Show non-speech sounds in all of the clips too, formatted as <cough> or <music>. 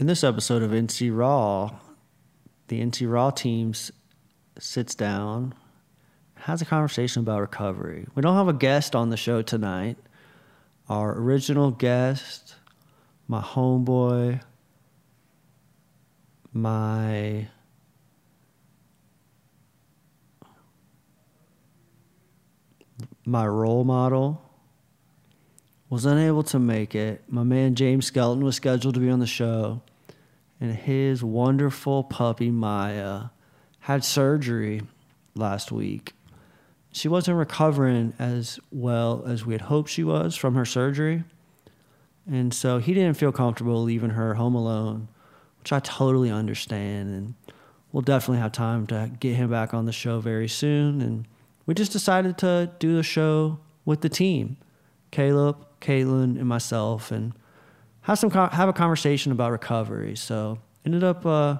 In this episode of NC Raw, the NC Raw teams sits down, has a conversation about recovery. We don't have a guest on the show tonight. Our original guest, my homeboy, my my role model was unable to make it. My man James Skelton was scheduled to be on the show, and his wonderful puppy Maya had surgery last week. She wasn't recovering as well as we had hoped she was from her surgery. And so he didn't feel comfortable leaving her home alone, which I totally understand. And we'll definitely have time to get him back on the show very soon. And we just decided to do the show with the team Caleb, Caitlin, and myself, and have some have a conversation about recovery. So ended up uh,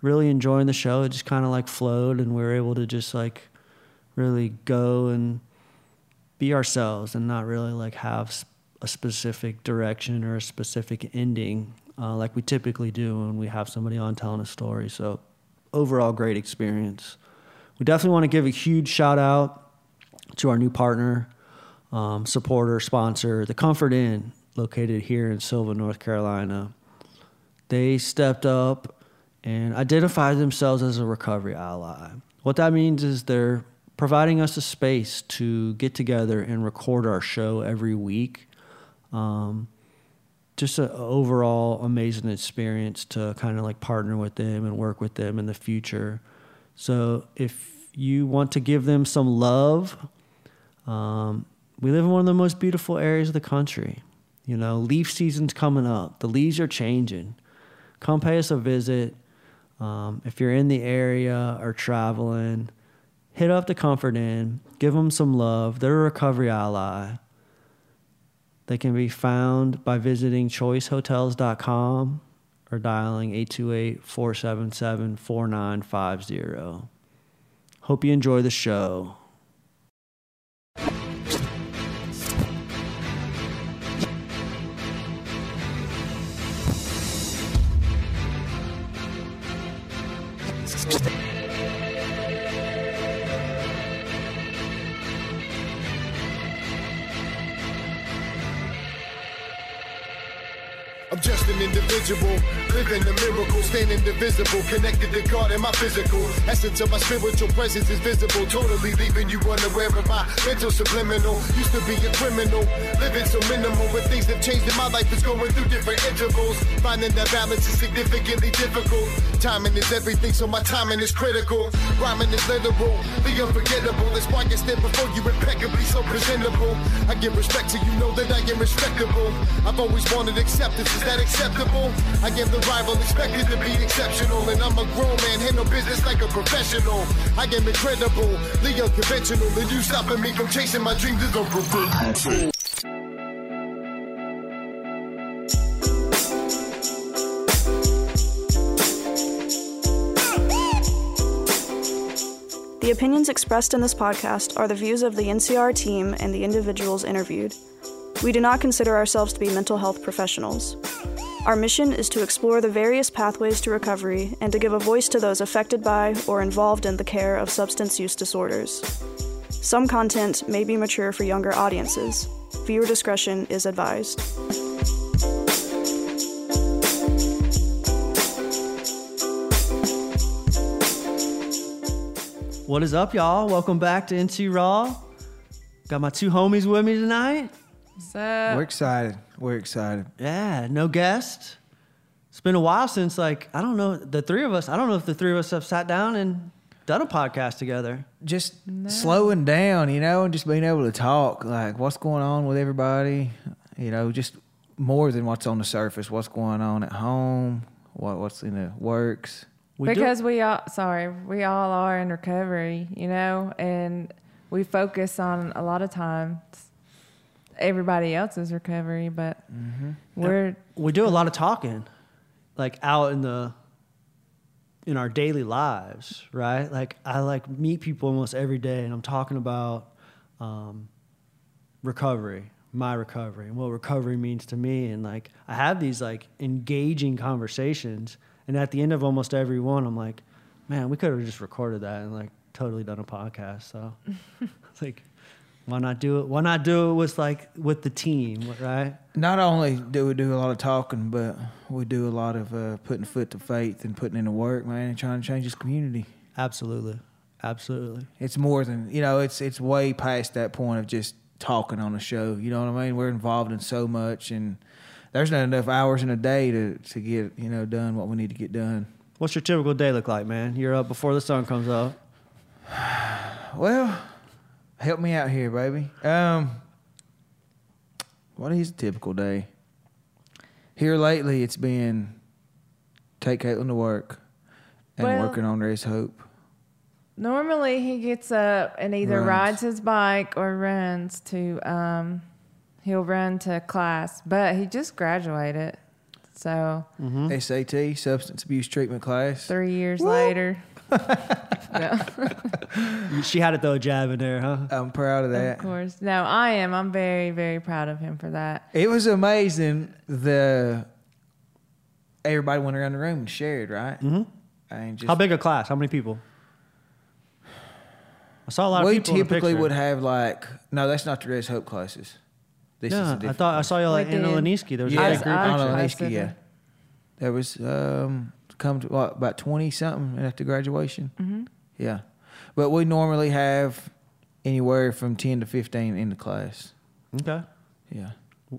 really enjoying the show. It just kind of like flowed, and we were able to just like really go and be ourselves, and not really like have a specific direction or a specific ending uh, like we typically do when we have somebody on telling a story. So overall, great experience. We definitely want to give a huge shout out to our new partner, um, supporter, sponsor, the Comfort Inn, located here in Sylva, North Carolina. They stepped up and identified themselves as a recovery ally. What that means is they're providing us a space to get together and record our show every week. Um, just an overall amazing experience to kind of like partner with them and work with them in the future. So if you want to give them some love, um, we live in one of the most beautiful areas of the country. You know, leaf season's coming up. The leaves are changing. Come pay us a visit. Um, if you're in the area or traveling, hit up the Comfort Inn. Give them some love. They're a recovery ally. They can be found by visiting choicehotels.com or dialing 828 477 4950. Hope you enjoy the show. I'm just an individual, living the miracle, staying indivisible, connected to God and my physical. Essence of my spiritual presence is visible, totally leaving you unaware of my mental subliminal. Used to be a criminal, living so minimal, but things have changed in my life. It's going through different intervals. Finding that balance is significantly difficult. Timing is everything, so my timing is critical. Rhyming is literal, the unforgettable. That's why I stand before you impeccably so presentable. I give respect to you, know that I am respectable. I've always wanted acceptance is that acceptable? I am the rival, expected to be exceptional. And I'm a grown man, handle business like a professional. I am incredible, the unconventional. And you stopping me from chasing my dreams is unpreventable. The opinions expressed in this podcast are the views of the NCR team and the individuals interviewed. We do not consider ourselves to be mental health professionals. Our mission is to explore the various pathways to recovery and to give a voice to those affected by or involved in the care of substance use disorders. Some content may be mature for younger audiences. Viewer discretion is advised. What is up, y'all? Welcome back to NC Raw. Got my two homies with me tonight. What's up? We're excited. We're excited. Yeah, no guest. It's been a while since, like, I don't know, the three of us, I don't know if the three of us have sat down and done a podcast together. Just slowing down, you know, and just being able to talk, like what's going on with everybody, you know, just more than what's on the surface. What's going on at home? What what's in the works? We do- because we all sorry, we all are in recovery, you know, and we focus on a lot of times everybody else's recovery, but we're we do a lot of talking, like out in the in our daily lives, right? Like I like meet people almost every day, and I'm talking about um, recovery, my recovery and what recovery means to me. And like, I have these like engaging conversations. And at the end of almost every one, I'm like, man, we could have just recorded that and like totally done a podcast. So <laughs> like, why not do it? Why not do it with like with the team, right? Not only do we do a lot of talking, but we do a lot of uh, putting foot to faith and putting in the work, man, and trying to change this community. Absolutely, absolutely. It's more than you know. It's it's way past that point of just talking on a show. You know what I mean? We're involved in so much, and there's not enough hours in a day to to get you know done what we need to get done. What's your typical day look like, man? You're up before the sun comes up. Well, help me out here, baby. Um, what is a typical day? Here lately, it's been take Caitlin to work and Well- working on There's Hope. Normally, he gets up and either Runs. rides his bike or runs to. Um, he'll run to class, but he just graduated, so SAT, substance abuse treatment class. three years later. Yeah, <laughs> She had to throw a jab in there, huh? I'm proud of that. of course. No, I am. I'm very, very proud of him for that. It was amazing. The everybody went around the room and shared, right? Mm-hmm. And just How big a class? How many people? I saw a lot of we people. in the typically would have like no, that's not the Res Hope classes. This Yeah, I different thought I saw you like We in did. Iliniski. There was Yeah, a I big group. I on picture. was- Oleneski, posted yeah. There was um come to what about twenty something after graduation. Mm-hmm. Yeah, but we normally have anywhere from ten to fifteen in the class. Okay. Yeah,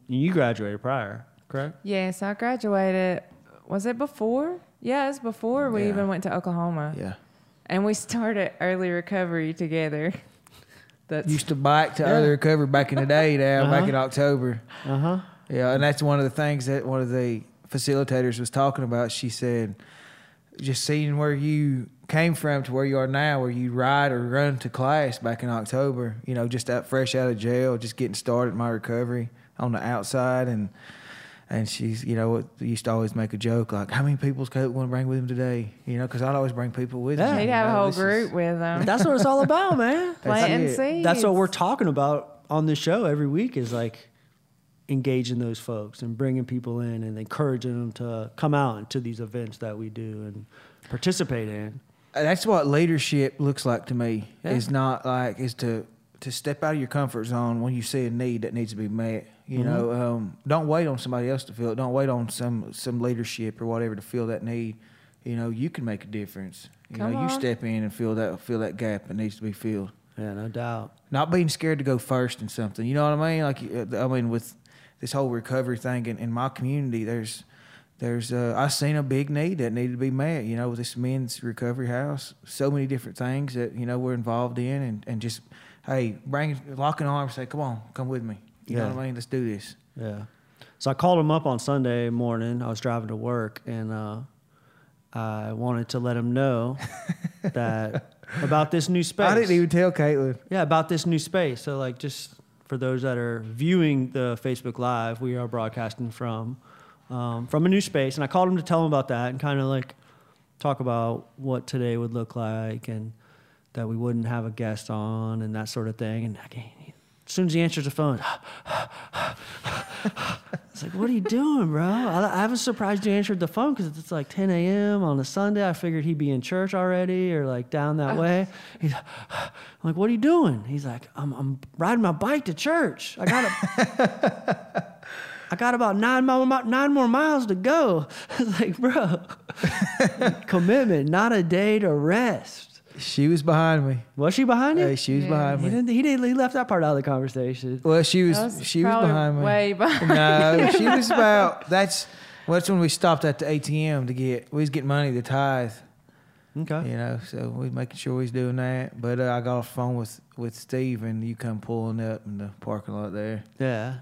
You graduated prior, correct? Yes, I graduated. Was it before? Yeah, it's before we Yeah. even went to Oklahoma. yeah. And we started early recovery together. <laughs> That's Used to bike to early recovery back in the day. Now back Uh-huh. in October. Uh huh. Yeah, and that's one of the things that one of the facilitators was talking about. She said, just seeing where you came from to where you are now, where you ride or run to class back in October, you know, just out fresh out of jail, just getting started my recovery on the outside. And and she's, you know, used to always make a joke like, how many people's coat want to bring with him today? You know, because I'd always bring people with Yeah. me. he'd you have a whole this is- group with him. That's what it's all about, man. <laughs> planting seeds. That's what we're talking about on the show every week is like engaging those folks and bringing people in and encouraging them to come out to these events that we do and participate in. that's what leadership looks like to me. Yeah. Is not like is to to step out of your comfort zone when you see a need that needs to be met. You know, um, don't wait on somebody else to fill it. Don't wait on some some leadership or whatever to fill that need. You know, you can make a difference. You Come know, you step in and fill that fill that gap that needs to be filled. Yeah, no doubt. Not being scared to go first in something. You know what I mean? Like uh, I mean, with this whole recovery thing in, in my community, there's there's uh, I seen a big need that needed to be met. You know, with this men's recovery house, so many different things that you know we're involved in, and, and just hey, bring locking arms, say, come on, come with me. You know what I mean? Let's do this. Yeah. So I called him up on Sunday morning. I was driving to work and uh, I wanted to let him know <laughs> that about this new space. I didn't even tell Caitlin. Yeah, about this new space. So, like, just for those that are viewing the Facebook Live, we are broadcasting from um, from a new space, and I called him to tell him about that and kind of like talk about what today would look like and that we wouldn't have a guest on and that sort of thing. And as soon as he answers the phone, <sighs> it's like, "What are you doing, bro?" I, I was surprised you answered the phone because it's like 10 a.m. on a Sunday. I figured he'd be in church already or like down that way. He's I'm like, "What are you doing?" He's like, "I'm, I'm riding my bike to church. I got a, I got about nine more nine more miles to go." <laughs> I was like, "Bro, <laughs> commitment, not a day to rest." She was behind me. Was she behind you? Hey, she was Yeah. behind he me. didn't. He didn't. He left that part out of the conversation. Well, she was, That was she was probably behind me. way <laughs> behind. no, she was about. That's well, that's when we stopped at the ATM to get. We was getting money to tithe. Okay. You know, so we was making sure we was doing that. But uh, I got off the phone with with Steve, and you come pulling up in the parking lot there. Yeah.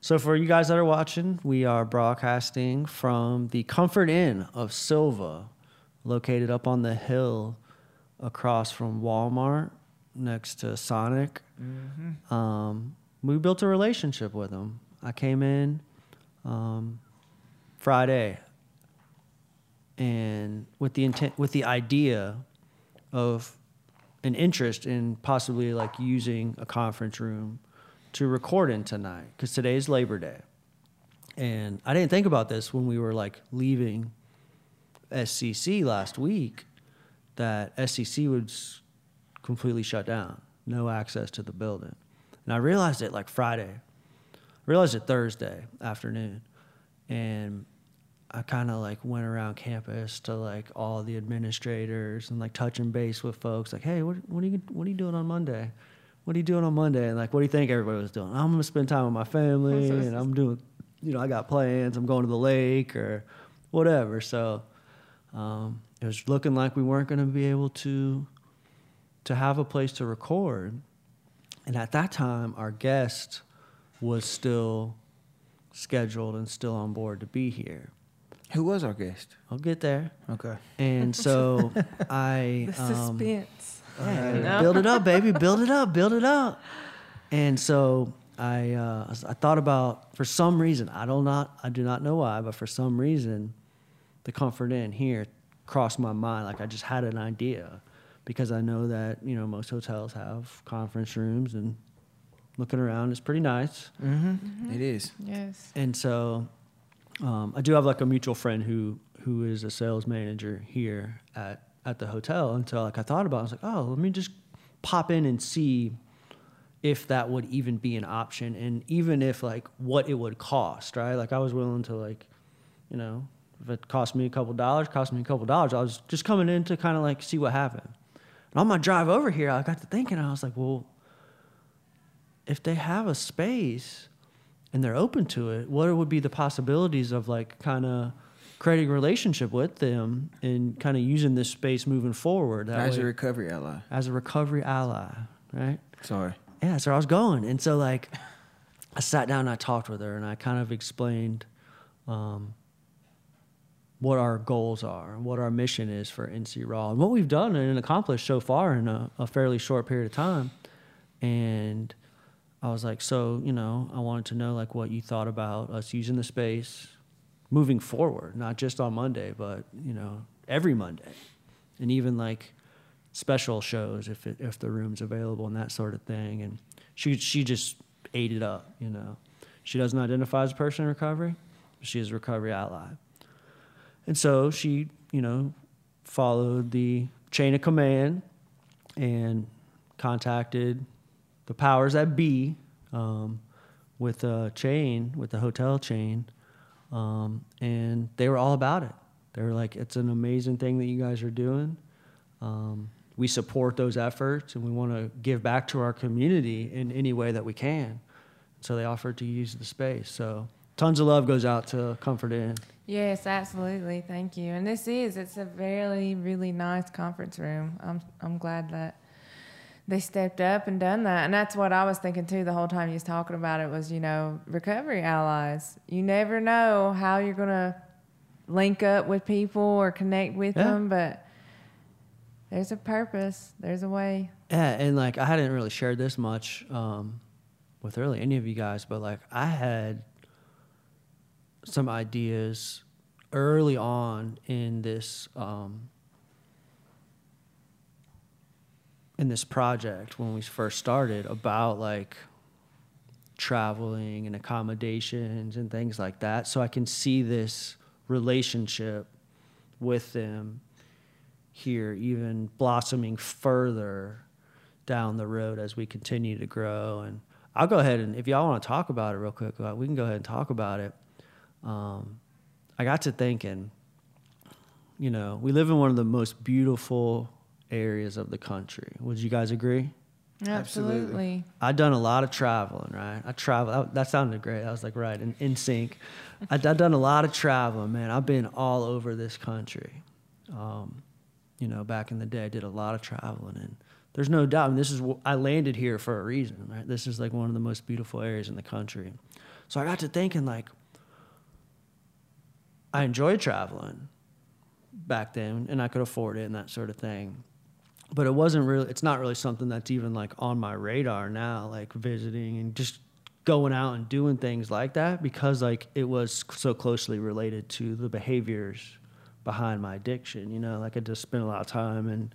So for you guys that are watching, we are broadcasting from the Comfort Inn of Sylva, located up on the hill across from Walmart, next to Sonic. Um, we built a relationship with them. I came in um, Friday, and with the intent, with the idea of an interest in possibly like using a conference room to record in tonight because today's Labor Day. And I didn't think about this when we were like leaving SCC last week that SCC was completely shut down, no access to the building. And I realized it like Friday. I realized it Thursday afternoon. And I kind of like went around campus to like all the administrators and like touching base with folks like, hey, what, what are you what are you doing on Monday? What are you doing on Monday? And like, what do you think everybody was doing? I'm gonna spend time with my family, <laughs> and I'm doing, you know, I got plans. I'm going to the lake or whatever. So um, it was looking like we weren't gonna be able to to have a place to record. And at that time, our guest was still scheduled and still on board to be here. Who was our guest? I'll get there. Okay. And so <laughs> I The um, suspense. yeah, No. build it up, baby, build it up, build it up. And so I uh, I thought about for some reason I don't not I do not know why, but for some reason, the Comfort Inn here crossed my mind. Like I just had an idea because I know that you know most hotels have conference rooms and looking around is pretty nice. Mm-hmm. It is. Yes. And so um, I do have like a mutual friend who who is a sales manager here at at the hotel. And so like I thought about, it, I was like, oh, let me just pop in and see if that would even be an option, and even if like what it would cost, right? Like I was willing to like, you know, if it cost me a couple dollars, cost me a couple dollars. I was just coming in to kind of like see what happened. And on my drive over here, I got to thinking, I was like, well, if they have a space and they're open to it, what would be the possibilities of like kind of creating a relationship with them and kind of using this space moving forward As way- a recovery ally. as a recovery ally, right? Sorry. Yeah, that's where I was going. And so like I sat down and I talked with her and I kind of explained um, what our goals are and what our mission is for NC Raw and what we've done and accomplished so far in a, a fairly short period of time. And I was like, so, you know, I wanted to know like what you thought about us using the space moving forward, not just on Monday, but, you know, every Monday. And even like special shows if it, if the room's available and that sort of thing. And she she just ate it up, you know. She doesn't identify as a person in recovery, she is a recovery ally. And so she, you know, followed the chain of command and contacted the powers that be um, with a chain, with the hotel chain, um, and they were all about it. They were like, "It's an amazing thing that you guys are doing. Um, we support those efforts, and we want to give back to our community in any way that we can." So they offered to use the space. So tons of love goes out to Comfort Inn. Yes, absolutely. Thank you. And this is it's a very really nice conference room. I'm I'm glad that they stepped up and done that. And that's what I was thinking too the whole time you was talking about it was, you know, recovery allies. You never know how you're going to link up with people or connect with Yeah. them, but there's a purpose. There's a way. Yeah, and like I hadn't really shared this much um, with really any of you guys, but like I had some ideas early on in this um, in this project when we first started about like traveling and accommodations and things like that. So I can see this relationship with them here even blossoming further down the road as we continue to grow. And I'll go ahead and if y'all want to talk about it real quick, uh, we can go ahead and talk about it. Um, I got to thinking, you know, we live in one of the most beautiful areas of the country. Would you guys agree? Absolutely. Absolutely. I've done a lot of traveling, right? I travel. That, that sounded great. I was like, right, in, in sync. <laughs> I, I've done a lot of traveling, man. I've been all over this country. Um, you know, back in the day, I did a lot of traveling, and there's no doubt. And this is I landed here for a reason, right? This is like one of the most beautiful areas in the country. So I got to thinking, like, I enjoyed traveling back then, and I could afford it and that sort of thing but it wasn't really it's not really something that's even like on my radar now like visiting and just going out and doing things like that because like it was so closely related to the behaviors behind my addiction you know like i just spent a lot of time in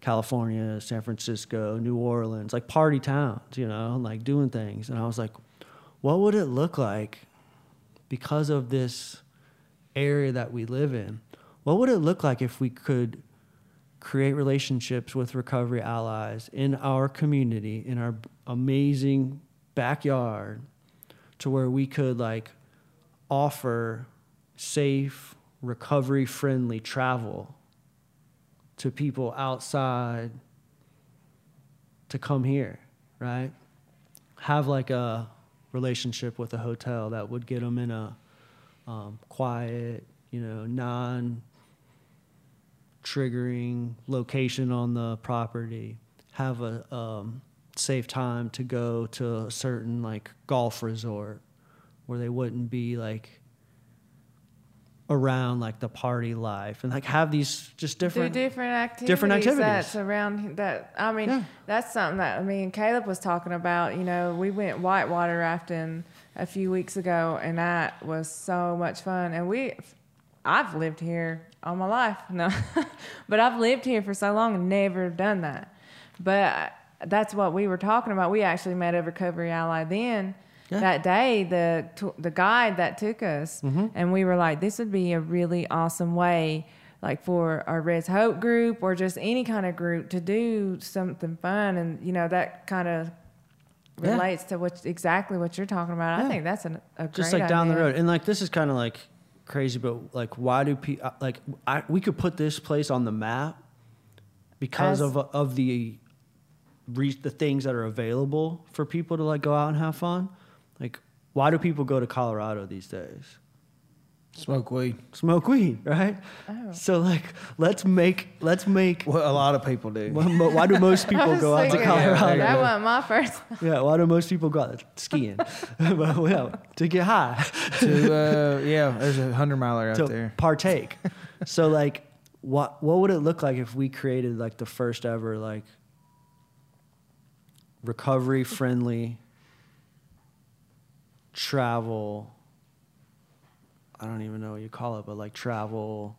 California, San Francisco, New Orleans, like party towns, you know, like doing things. And I was like, what would it look like because of this area that we live in? What would it look like if we could create relationships with recovery allies in our community, in our amazing backyard, to where we could like offer safe, recovery friendly travel to people outside to come here, right? Have like a relationship with a hotel that would get them in a um, quiet, you know, non triggering location on the property. Have a um, safe time to go to a certain like golf resort where they wouldn't be like around like the party life and like have these just different do different activities. different activities. That's around that. I mean, Yeah. that's something that I mean, Caleb was talking about. You know, we went whitewater rafting a few weeks ago, and that was so much fun. And we, I've lived here all my life, no, <laughs> but I've lived here for so long and never done that. But that's what we were talking about. We actually met a recovery ally then. Yeah. That day, the t- the guide that took us, Mm-hmm. and we were like, "This would be a really awesome way, like for our Res Hope group or just any kind of group to do something fun." And you know that kind of Yeah. relates to what exactly what you're talking about. Yeah. I think that's an, a great just like down the road and like this is kind of like crazy but like why do people uh, like I, we could put this place on the map because As- of of the re- the things that are available for people to like go out and have fun like why do people go to colorado these days Smoke weed. smoke weed right Oh. so like let's make let's make What a lot of people do. why why do most <laughs> people go out to thinking, colorado That wasn't my first. <laughs> yeah why do most people go out skiing <laughs> but yeah to get high to uh, yeah, there's a hundred miler out to there. partake. so like, what what would it look like if we created like the first ever like recovery friendly travel? I don't even know what you call it, but like travel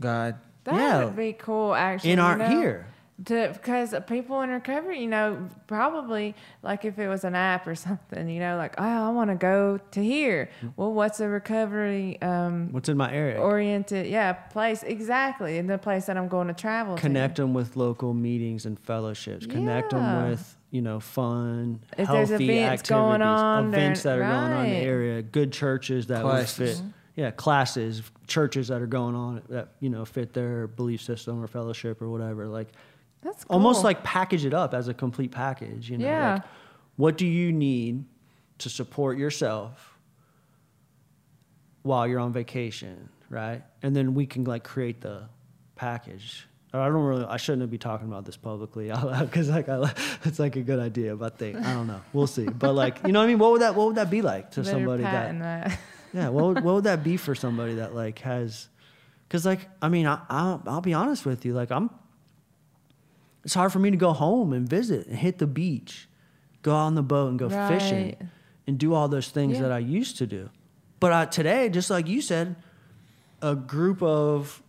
God. That Yeah. would be cool, actually. in our know? here. To because people in recovery, you know, probably like if it was an app or <laughs> something, you know, like oh, I want to go to here. Well, what's a recovery um, What's in my area? oriented, yeah, place exactly in the place that I'm going to travel. to. Connect them with local meetings and fellowships. Connect them with you know fun, If healthy events activities, going on, events that there- are going on in the area, good churches that would Classes. fit. Yeah, classes, churches that are going on that you know fit their belief system or fellowship or whatever. Like That's almost like package it up as a complete package. You know, Yeah. like, what do you need to support yourself while you're on vacation, right? And then we can like create the package. I don't really. I shouldn't be talking about this publicly because like I, <laughs> it's like a good idea, but they, I don't know. We'll see. But like you know what I mean. What would that What would that be like to Better somebody that that. <laughs> yeah, what would, what would that be for somebody that like has, because like I mean I I'll, I'll be honest with you like I'm. It's hard for me to go home and visit and hit the beach, go out on the boat and go fishing, and do all those things Yeah. that I used to do. But uh, today, just like you said, a group of,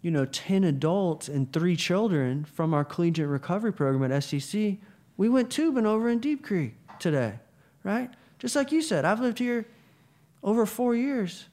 you know, ten adults and three children from our collegiate recovery program at SCC, we went tubing over in Deep Creek today, right? Just like you said, I've lived here over four years.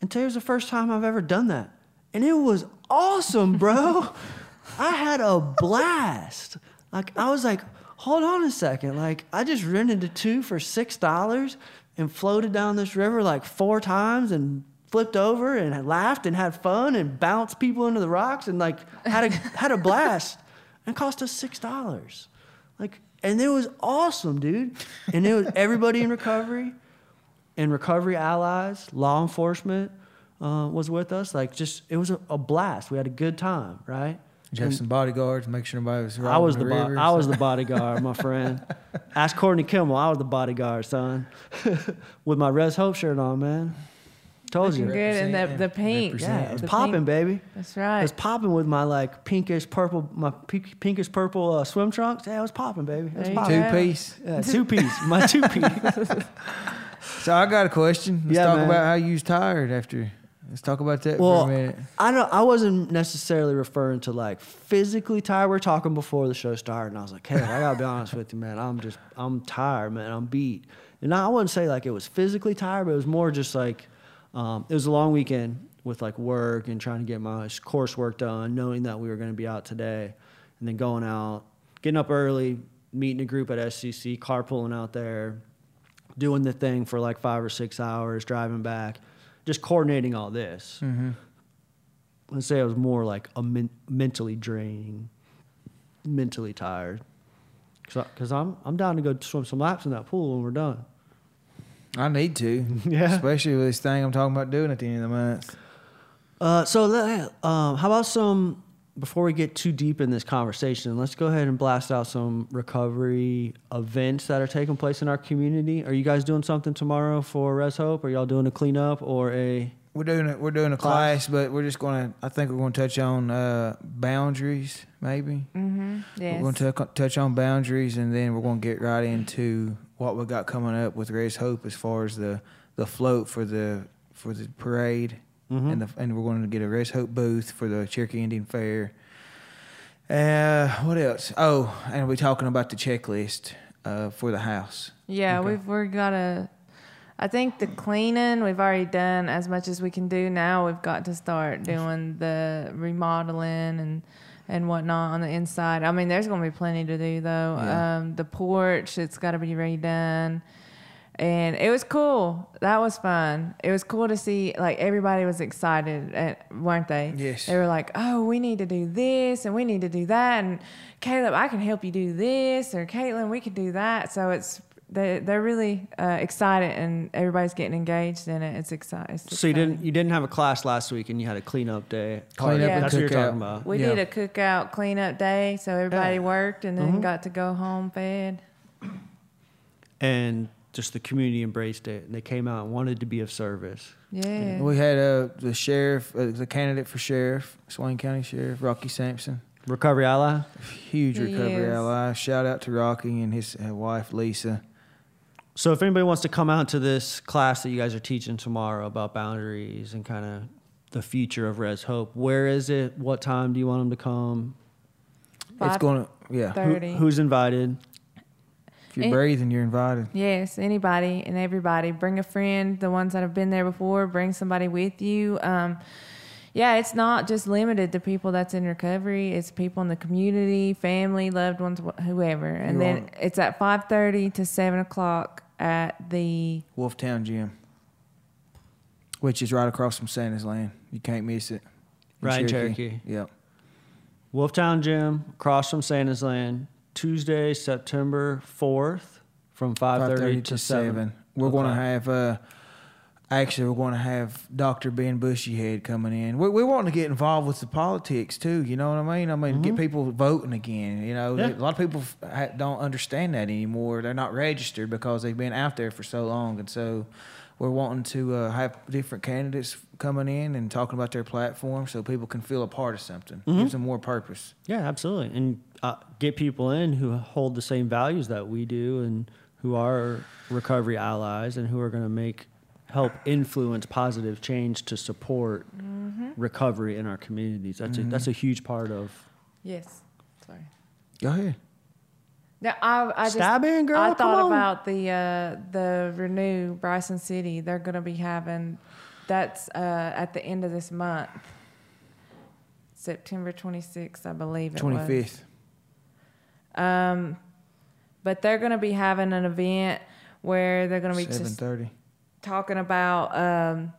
And today was the first time I've ever done that. And it was awesome, bro. <laughs> I had a blast. Like, I was like, hold on a second. Like, I just rented a two for $6 and floated down this river like four times and flipped over and laughed and had fun and bounced people into the rocks and like had a, <laughs> had a blast. And cost us $6. Like, and it was awesome, dude. And it was everybody in recovery and recovery allies, law enforcement uh, was with us. Like, just it was a, a blast. We had a good time, right? Did you have some bodyguards, make sure nobody was. I was the, robbing bo- river, I was the bodyguard, my friend. <laughs> Ask Courtney Kimmel. I was the bodyguard, son, <laughs> with my Res Hope shirt on, man. Told you, Looking good and the Represent, the pink. represent. yeah, it was The popping, pink- baby. That's right. It was popping with my like pinkish purple, my pink, pinkish purple uh, swim trunks. Yeah, it was popping, baby. It was popping. two piece. Yeah, two piece, my two piece. <laughs> So I got a question. Let's Yeah, talk man. about how you was tired after Let's talk about that Well, for a minute. I don't. I wasn't necessarily referring to like physically tired. We are talking before the show started, and I was like, "Hey, I gotta be honest with you, man. I'm just, I'm tired, man. I'm beat." And I wouldn't say like it was physically tired, but it was more just like um, it was a long weekend with like work and trying to get my coursework done, knowing that we were going to be out today, and then going out, getting up early, meeting a group at SCC, carpooling out there, doing the thing for like five or six hours, driving back, just coordinating all this. Mm-hmm. Let's say I was more like a men- mentally draining, mentally tired. Because I'm, I'm down to go swim some laps in that pool when we're done. I need to. <laughs> Yeah. Especially with this thing I'm talking about doing at the end of the month. Uh, so um, how about some before we get too deep in this conversation let's go ahead and blast out some recovery events that are taking place in our community are you guys doing something tomorrow for res hope are y'all doing a cleanup or a We're doing it. We're doing a Class. class, but we're just going to. I think we're going to touch on uh, boundaries, maybe. Mm-hmm. Yes. We're going to touch on boundaries, and then we're going to get right into what we got coming up with Res Hope as far as the the float for the for the parade, Mhm. and the, and we're going to get a Res Hope booth for the Cherokee Indian Fair. Uh, what else? Oh, and we're talking about the checklist uh, for the house. Yeah, Okay. we've we've got to. I think the cleaning we've already done as much as we can do. Now we've got to start doing the remodeling and and whatnot on the inside. I mean, there's going to be plenty to do though. Yeah. Um, the porch, it's got to be redone. And it was cool. That was fun. It was cool to see like everybody was excited, eh, weren't they? Yes. They were like, "Oh, we need to do this and we need to do that." And Caleb, I can help you do this, or Caitlin, we can do that. So it's they they're really uh, excited, and everybody's getting engaged in it. It's exciting. so you didn't you didn't have a class last week and you had a cleanup day Clean up Party. and that's what you're cook out. talking about We Yeah. did a cookout cleanup day, so everybody Yeah. worked and then Mhm. got to go home fed. and just the community embraced it and they came out and wanted to be of service Yeah. We had uh, the sheriff, uh, the candidate for sheriff, Swain County Sheriff Rocky Sampson. recovery ally Huge He recovery ally. Shout out to Rocky and his uh, wife Lisa. So if anybody wants to come out to this class that you guys are teaching tomorrow about boundaries and kind of the future of Res Hope, where is it? What time do you want them to come? it's going to yeah. Who- who's invited? If you're And- breathing, you're invited. Yes, anybody and everybody. Bring a friend. The ones that have been there before, bring somebody with you. Um, yeah, it's not just limited to people that's in recovery. It's people in the community, family, loved ones, wh- whoever. And You then want- it's at five thirty to seven o'clock at the. Wolftown Gym, which is right across from Santa's Land. You can't miss it. Right in Cherokee. Yep. Wolftown Gym, across from Santa's Land, Tuesday, September 4th from 5.30 to, 7. We're going to have. Uh, actually, we're going to have Doctor Ben Bushyhead coming in. We're, we're wanting to get involved with the politics too. You know what I mean? I mean, get people voting again. You know, Yeah. a lot of people don't understand that anymore. They're not registered because they've been out there for so long, and so we're wanting to uh, have different candidates coming in and talking about their platform so people can feel a part of something. Gives them more purpose. Yeah, absolutely. And uh, get people in who hold the same values that we do and who are recovery allies and who are going to make help influence positive change to support recovery in our communities. That's a, that's a huge part of Yes. Sorry. Go ahead. Now, I, I just Stab in, girl, I come thought on. about the uh, the Renew Bryson City. They're going to be having that's uh, at the end of this month, September 26th, I believe it Twenty was. fifth. Um, but they're going to be having an event where they're going to be just talking about um,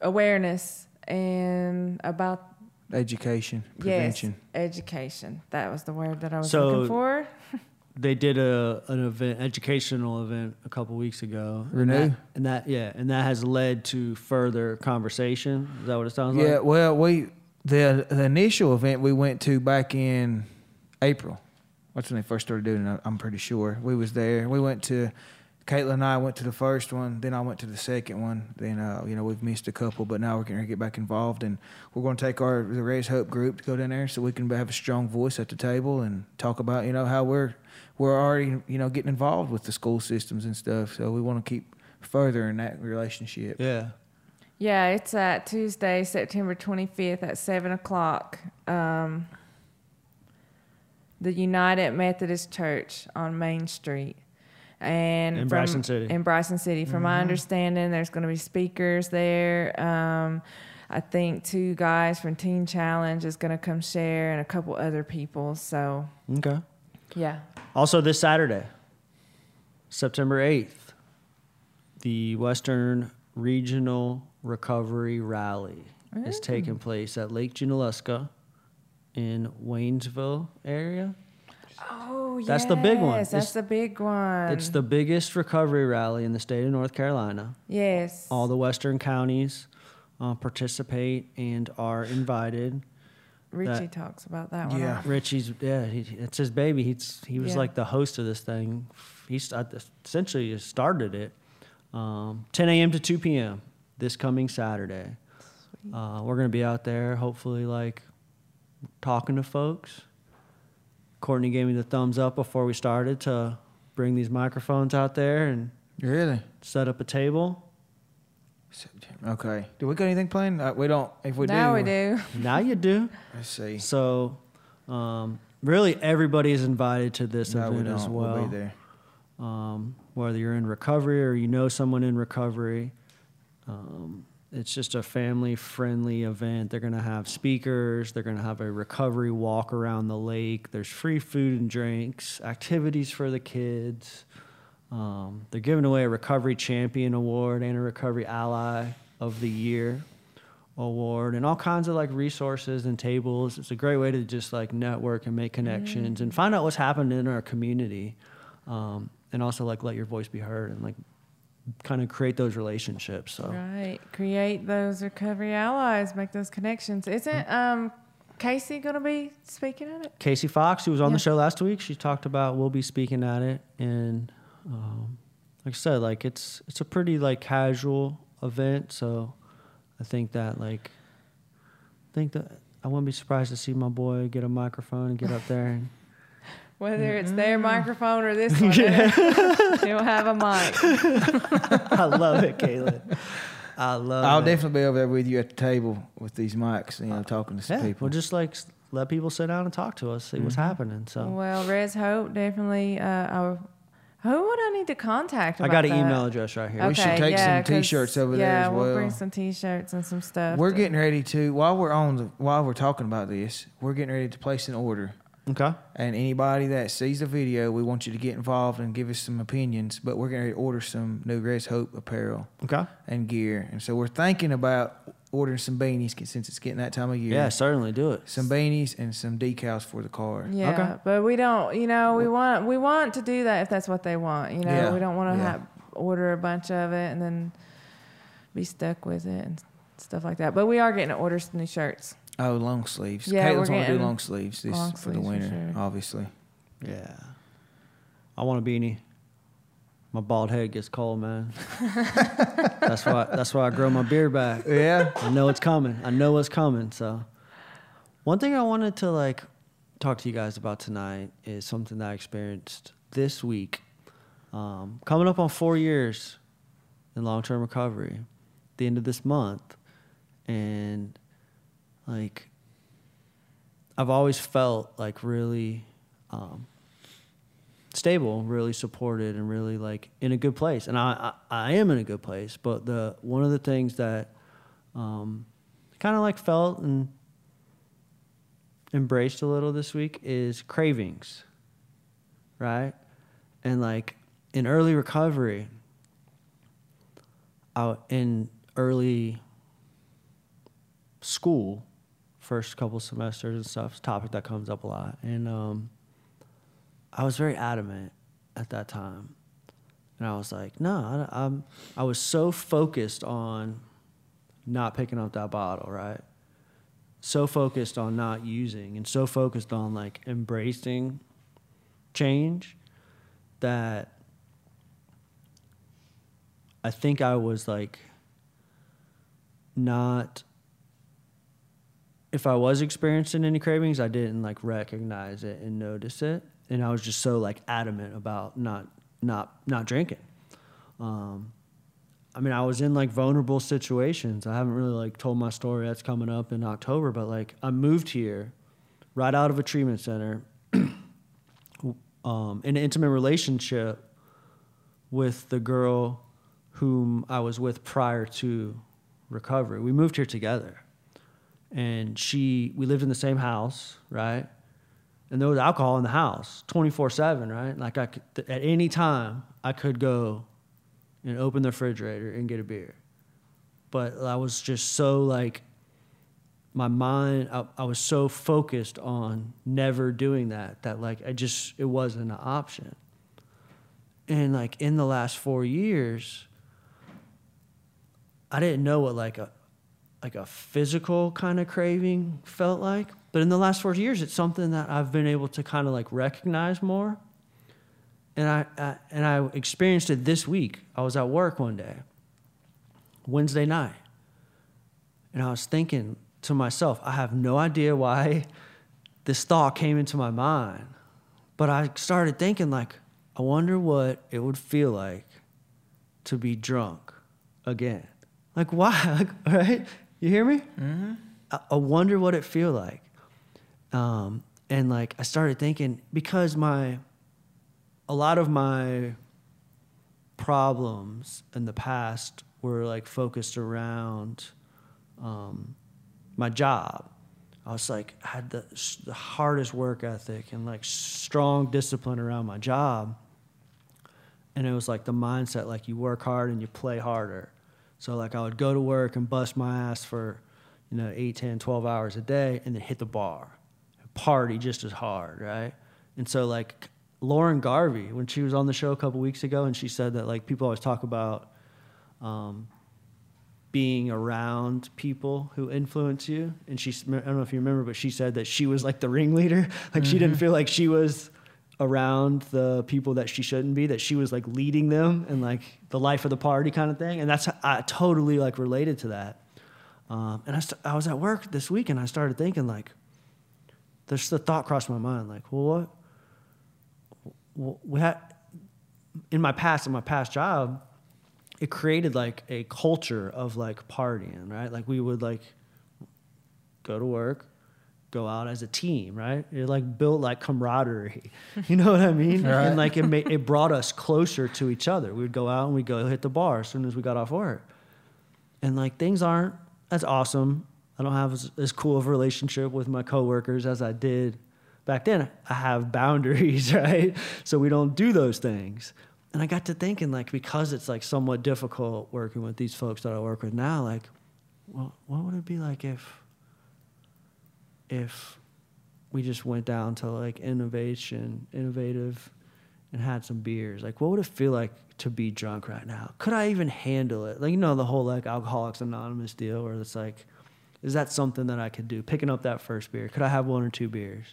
awareness and about Education, prevention. yes, education. That was the word that I was So- looking for. <laughs> they did a an event educational event a couple weeks ago and Renew? that, and that yeah and that has led to further conversation is that what it sounds Yeah, like Yeah. well, we the the initial event we went to back in April. That's when they first started doing it. I'm pretty sure we was there. We went to Caitlin and I went to the first one. Then I went to the second one. Then uh, you know we've missed a couple, but now we're going to get back involved, and we're going to take our the Res Hope group to go down there so we can have a strong voice at the table and talk about you know how we're we're already you know getting involved with the school systems and stuff. So we want to keep furthering that relationship. yeah Yeah, it's at Tuesday, September 25th at 7 o'clock. Um, the United Methodist Church on Main Street. And In from- Bryson City. In Bryson City. From my understanding, there's going to be speakers there. Um, I think two guys from Teen Challenge is going to come share and a couple other people. So, Okay. yeah. Also, this Saturday, September 8th, the Western Regional Recovery Rally is taking place at Lake Junaluska in Waynesville area. Oh, That's the big one. That's It's- the big one. It's the biggest recovery rally in the state of North Carolina. Yes. All the western counties uh, participate and are invited. Richie that- talks about that one. Yeah. Richie's yeah, he, it's his baby. He's he was Yeah. like the host of this thing. He's essentially started it. Um, 10 a.m. to 2 p.m. this coming Saturday. Uh, we're gonna be out there, hopefully, like talking to folks. Courtney gave me the thumbs up before we started to bring these microphones out there and Really? set up a table. September. Okay. Do we got anything planned? Uh, we don't. If we now do, we we're- do. <laughs> Now you do. Let's see. So, um, really, everybody is invited to this no, we event don't. as well. We'll be there. um, whether you're in recovery or you know someone in recovery. Um, it's just a family friendly event. They're going to have speakers, they're going to have a recovery walk around the lake. There's free food and drinks, activities for the kids. Um, they're giving away a Recovery Champion Award and a Recovery Ally of the Year award and all kinds of like resources and tables. It's a great way to just like network and make connections and find out what's happening in our community. Um, and also like let your voice be heard and like kind of create those relationships. So Right. Create those recovery allies, make those connections. Isn't um Casey gonna be speaking at it? Casey Fox, who was on Yeah. the show last week, she talked about we'll be speaking at it, and um, like I said, like it's it's a pretty like casual event, so I think that like I think that I wouldn't be surprised to see my boy get a microphone and get up there and Whether it's their mm-hmm. microphone or this <laughs> one, they'll have a mic. <laughs> I love it, Caitlin. I love I'll it. definitely be over there with you at the table with these mics, you know, uh, talking to some yeah, people. we'll just like let people sit down and talk to us, see what's mm-hmm. happening. So Well, Res Hope definitely. Uh, I, who would I need to contact? I got an that? email address right here. We should take some t-shirts over there yeah, as we'll bring some t-shirts and some stuff. We're to- getting ready to while we're on the while we're talking about this, we're getting ready to place an order. Okay. And anybody that sees the video, we want you to get involved and give us some opinions. But we're going to order some new Res Hope apparel Okay. and gear, and so we're thinking about ordering some beanies since it's getting that time of year. Yeah, certainly do it. some beanies and some decals for the car. Yeah, Okay. but we don't. You know, we want we want to do that if that's what they want. You know, Yeah, we don't want to yeah. have order a bunch of it and then be stuck with it and stuff like that. But we are getting to order some new shirts. Oh, long sleeves. Yeah, we're Caitlin's want to do long sleeves this long for the sleeves for winter, sure. obviously. Yeah. I want a beanie. My bald head gets cold, man. <laughs> that's why that's why I grow my beard back. Yeah. I know it's coming. I know it's coming. So one thing I wanted to like talk to you guys about tonight is something that I experienced this week. Um, coming up on four years in long term recovery, the end of this month. And like I've always felt like really um, stable, really supported, and really like in a good place. And I, I, I am in a good place. But the one of the things that um, kind of like felt and embraced a little this week is cravings, right? And like in early recovery, out in early school, first couple semesters and stuff, topic that comes up a lot. And um, I was very adamant at that time. And I was like, no, I, I'm, I was so focused on not picking up that bottle, right? So focused on not using and so focused on like embracing change that I think I was like not if I was experiencing any cravings, I didn't like recognize it and notice it, and I was just so like adamant about not not not drinking. Um, I mean, I was in like vulnerable situations. I haven't really like told my story. That's coming up in October. But like, I moved here, right out of a treatment center, <clears throat> um, in an intimate relationship with the girl whom I was with prior to recovery. We moved here together, and she we lived in the same house, right? And there was alcohol in the house, twenty four seven, right? Like I could, at any time I could go and open the refrigerator and get a beer. But I was just so like, my mind, I, I was so focused on never doing that, that like I just, it wasn't an option. And like in the last four years, I didn't know what like a, like a physical kind of craving felt like. But in the last four years, it's something that I've been able to kind of like recognize more and I, I, and I experienced it this week. I was at work one day, Wednesday night, and I was thinking to myself, I have no idea why this thought came into my mind, but I started thinking like, I wonder what it would feel like to be drunk again. Like why? <laughs> Right? You hear me? Mm-hmm. I, I wonder what it feel like. Um, and like I started thinking because my a lot of my problems in the past were like focused around um, my job. I was like, I had the, the hardest work ethic and like strong discipline around my job. And it was like the mindset like you work hard and you play harder. So like I would go to work and bust my ass for, you know, 8, 10, 12 hours a day and then hit the bar. Party just as hard, right? And so like Lauren Garvey when she was on the show a couple weeks ago, and she said that like people always talk about um, being around people who influence you. And she, I don't know if you remember, but she said that she was like the ringleader. <laughs> Like mm-hmm. she didn't mm-hmm. feel like she was around the people that she shouldn't be. That she was like leading them and like the life of the party kind of thing. And that's I totally like related to that. Um, and I, st- I was at work this week and I started thinking like, there's the thought crossed my mind like, well, what we had in my past in my past job it created like a culture of like partying right like we would like go to work go out as a team right it like built like camaraderie <laughs> you know what i mean right. and like it made it brought us closer to each other we would go out and we'd go hit the bar as soon as we got off work and like things aren't as awesome i don't have as, as cool of a relationship with my coworkers as i did back then I have <laughs> boundaries, <laughs> right? So we don't do those things. And I got to thinking, like, because it's like somewhat difficult working with these folks that I work with now, like, well, what would it be like if, if we just went down to like innovation, innovative, and had some beers? Like, what would it feel like to be drunk right now? Could I even handle it? Like, you know, the whole like Alcoholics Anonymous deal, where it's like, is that something that I could do? Picking up that first beer, could I have one or two beers?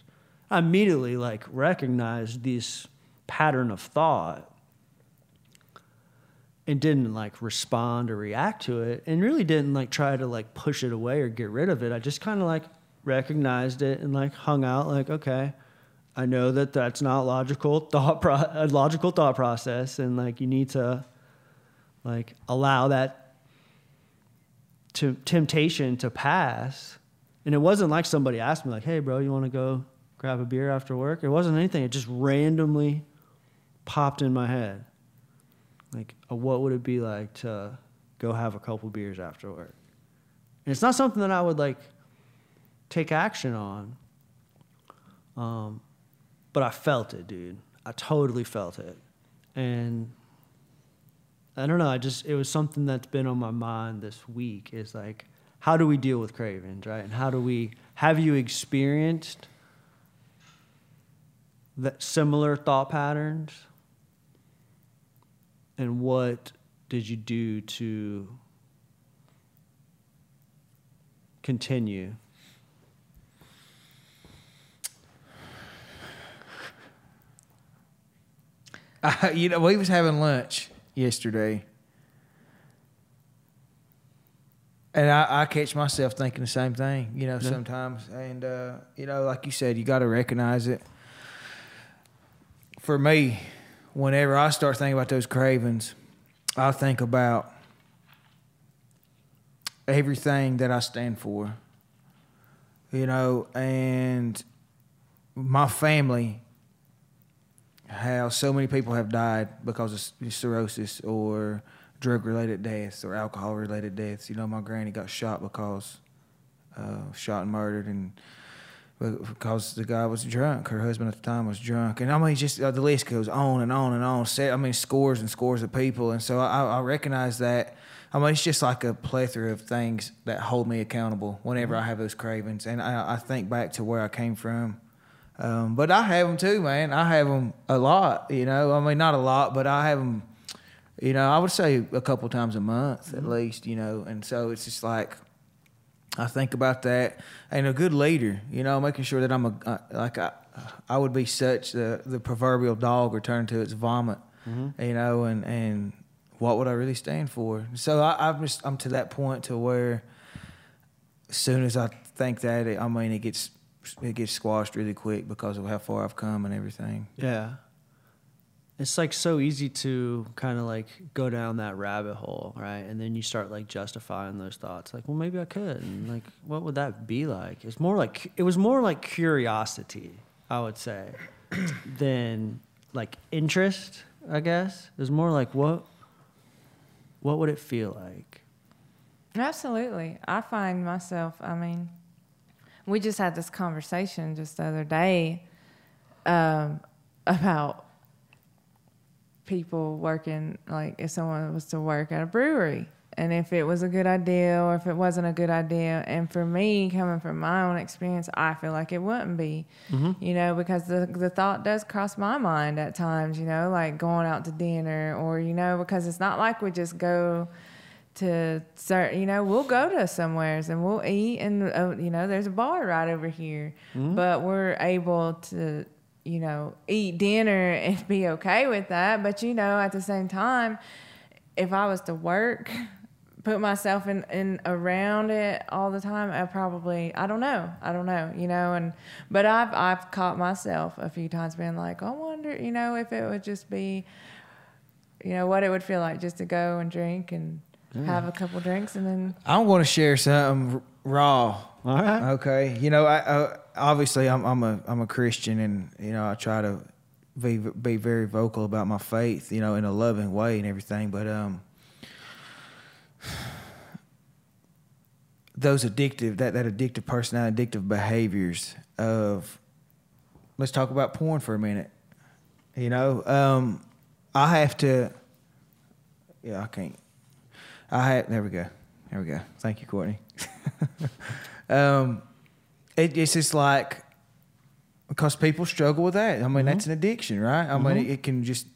I immediately like recognized this pattern of thought and didn't like respond or react to it and really didn't like try to like push it away or get rid of it. I just kind of like recognized it and like hung out like okay, I know that that's not logical thought pro- <laughs> a logical thought process and like you need to like allow that to temptation to pass. And it wasn't like somebody asked me like, "Hey bro, you want to go grab a beer after work. It wasn't anything. It just randomly popped in my head. Like, uh, what would it be like to go have a couple beers after work? And it's not something that I would like take action on. Um, but I felt it, dude. I totally felt it. And I don't know, I just it was something that's been on my mind this week is like how do we deal with cravings, right? And how do we have you experienced that similar thought patterns? And what did you do to continue? <laughs> You know, we was having lunch yesterday, and I, I, catch myself thinking the same thing. You know, yeah. sometimes, and uh, you know, like you said, you got to recognize it for me, whenever I start thinking about those cravings, I think about everything that I stand for. You know, and my family, how so many people have died because of cirrhosis or drug related deaths or alcohol related deaths. You know, my granny got shot because uh, shot and murdered, and because the guy was drunk. Her husband at the time was drunk, and I mean, just uh, the list goes on and on and on. I mean, scores and scores of people, and so I, I recognize that. I mean, it's just like a plethora of things that hold me accountable whenever I have those cravings, and I, I think back to where I came from. Um, but I have them too, man. I have them a lot. You know, I mean, not a lot, but I have them. You know, I would say a couple times a month mm-hmm. at least. You know, and so it's just like I think about that, and a good leader, you know, making sure that I'm a uh, like I, I would be such the the proverbial dog returned to its vomit, mm-hmm. you know, and and what would I really stand for? So I, I'm just I'm to that point to where, as soon as I think that, it, I mean, it gets it gets squashed really quick because of how far I've come and everything. Yeah it's like so easy to kind of like go down that rabbit hole, right? And then you start like justifying those thoughts, like, well, maybe I could, and like, what would that be like? It's more like it was more like curiosity, I would say, <clears throat> than like interest. I guess it was more like what, what would it feel like? Absolutely, I find myself. I mean, we just had this conversation just the other day um, about people working, like if someone was to work at a brewery and if it was a good idea or if it wasn't a good idea. And for me, coming from my own experience, I feel like it wouldn't be, mm-hmm. you know, because the, the thought does cross my mind at times, you know, like going out to dinner or, you know, because it's not like we just go to certain, you know, we'll go to somewheres and we'll eat and, uh, you know, there's a bar right over here, mm-hmm. but we're able to, you know, eat dinner and be okay with that. But, you know, at the same time, if I was to work, put myself in, in around it all the time, I probably, I don't know. I don't know, you know, and, but I've, I've caught myself a few times being like, I wonder, you know, if it would just be, you know, what it would feel like just to go and drink and. Have a couple drinks and then. I want to share something raw. All right. Okay. You know, I, I obviously I'm, I'm a I'm a Christian, and you know I try to be be very vocal about my faith, you know, in a loving way and everything. But um, <sighs> those addictive that that addictive personality, addictive behaviors of let's talk about porn for a minute. You know, um, I have to. Yeah, I can't. I have. There we go. There we go. Thank you, Courtney. <laughs> um, it, it's just like because people struggle with that. I mean, mm-hmm. that's an addiction, right? I mm-hmm. mean, it, it, can just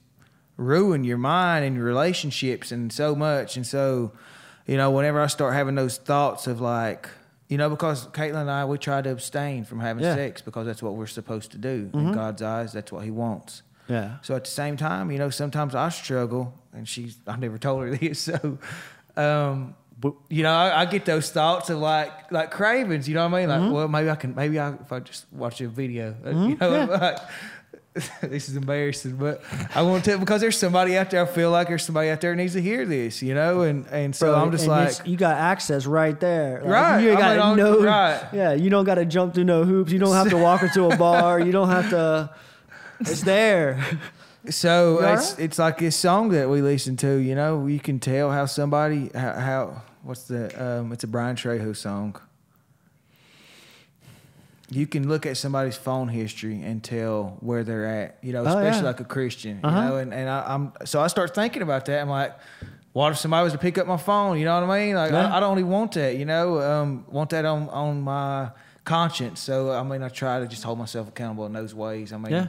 ruin your mind and your relationships and so much. And so, you know, whenever I start having those thoughts of like, you know, because Caitlin and I, we try to abstain from having yeah. sex because that's what we're supposed to do. Mm-hmm. In God's eyes, that's what He wants. Yeah. So at the same time, you know, sometimes I struggle, and she's, I've never told her <laughs> this. So, um, but you know, I, I, get those thoughts of like like cravings. You know what I mean? Like, mm-hmm. well, maybe I can. Maybe I, if I just watch a video, uh, mm-hmm. you know, yeah. like, <laughs> this is embarrassing, but I want to tell because there's somebody out there. I feel like there's somebody out there needs to hear this, you know, and and so Bro, I'm just like, you got access right there, like, right? You got know, right? Yeah, you don't got to jump through no hoops. You don't have to walk into a <laughs> bar. You don't have to. It's there. So it's right? it's like this song that we listen to. You know, you can tell how somebody how, how what's the um, it's a Bryann Trejo song. You can look at somebody's phone history and tell where they're at. You know, especially oh, yeah. like a Christian. Uh-huh. You know, and and I, am so I start thinking about that. I'm like. What if somebody was to pick up my phone? You know what I mean? Like yeah. I, I, don't even want that. You know, um, want that on on my conscience. So I mean, I try to just hold myself accountable in those ways. I mean, yeah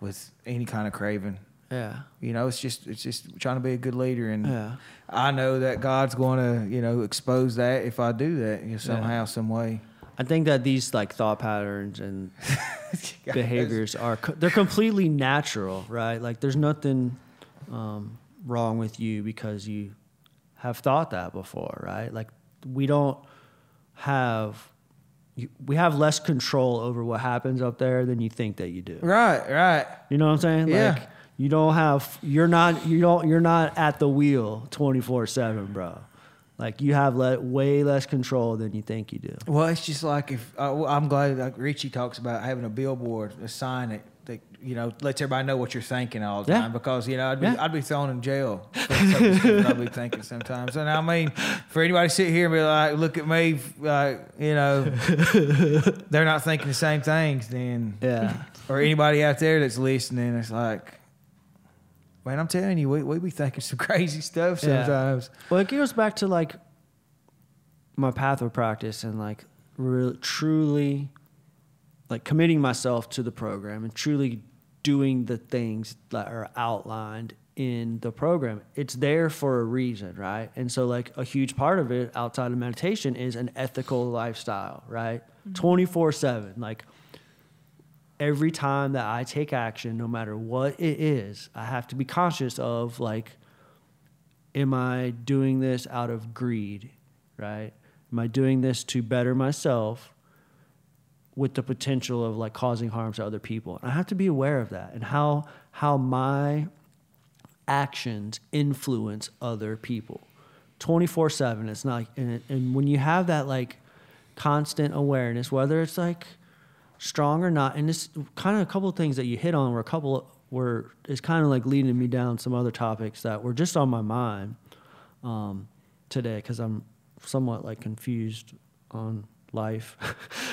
with any kind of craving. Yeah. You know, it's just it's just trying to be a good leader, and yeah. I know that God's going to you know expose that if I do that you know, somehow, yeah. some way. I think that these like thought patterns and <laughs> behaviors are they're completely natural, right? Like there's nothing um, wrong with you because you have thought that before, right? Like we don't have we have less control over what happens up there than you think that you do. Right, right. You know what I'm saying? Yeah. Like you don't have you're not you don't you're not at the wheel 24/7, bro. Like you have way less control than you think you do. Well, it's just like if uh, I'm glad like Richie talks about having a billboard, a sign that you know lets everybody know what you're thinking all the Yeah. time. Because you know I'd be Yeah. I'd be thrown in jail. For some of the stuff that I'd be thinking sometimes. And I mean, for anybody to sit here and be like, look at me, like you know, <laughs> they're not thinking the same things. Then Yeah. or anybody out there that's listening, it's like. Man, I'm telling you, we, we be thinking some <laughs> crazy stuff Yeah. sometimes. Well, it goes back to like my path of practice and like re- truly like committing myself to the program and truly doing the things that are outlined in the program. It's there for a reason, right? And so like a huge part of it outside of meditation is an ethical lifestyle, right? Mm-hmm. 24/7 like every time that I take action no matter what it is, I have to be conscious of like am I doing this out of greed, right? Am I doing this to better myself with the potential of like causing harm to other people? And I have to be aware of that and how how my actions influence other people 24/7 it's not and, and when you have that like constant awareness whether it's like strong or not and this kind of a couple of things that you hit on were a couple were is kind of like leading me down some other topics that were just on my mind um, today because i'm somewhat like confused on life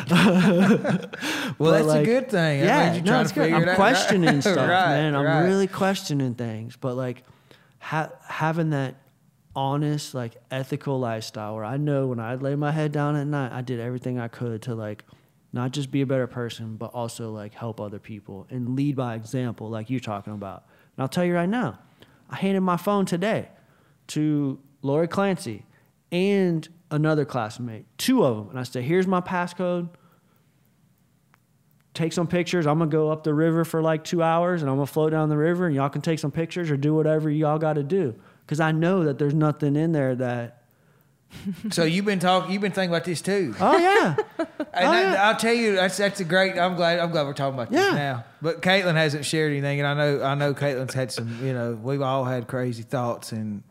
<laughs> Well, that's like, a good thing. Yeah, means you're no, it's good. I'm it out. questioning <laughs> stuff, Right, man. I'm right. really questioning things, but like ha- having that honest, like ethical lifestyle where I know when I lay my head down at night, I did everything I could to like not just be a better person, but also like help other people and lead by example, like you're talking about. And I'll tell you right now, I handed my phone today to Lori Clancy and another classmate, two of them, and I said, "Here's my passcode." take some pictures. I'm gonna go up the river for like two hours and I'm gonna float down the river and y'all can take some pictures or do whatever y'all got to do. Cause I know that there's nothing in there that. <laughs> So you've been talking, you've been thinking about this too. Oh yeah, <laughs> And Oh, that- yeah. I'll tell you, that's that's a great. I'm glad. I'm glad we're talking about this now. But Caitlin hasn't shared anything, and I know I know Caitlin's had some. You know, we've all had crazy thoughts, and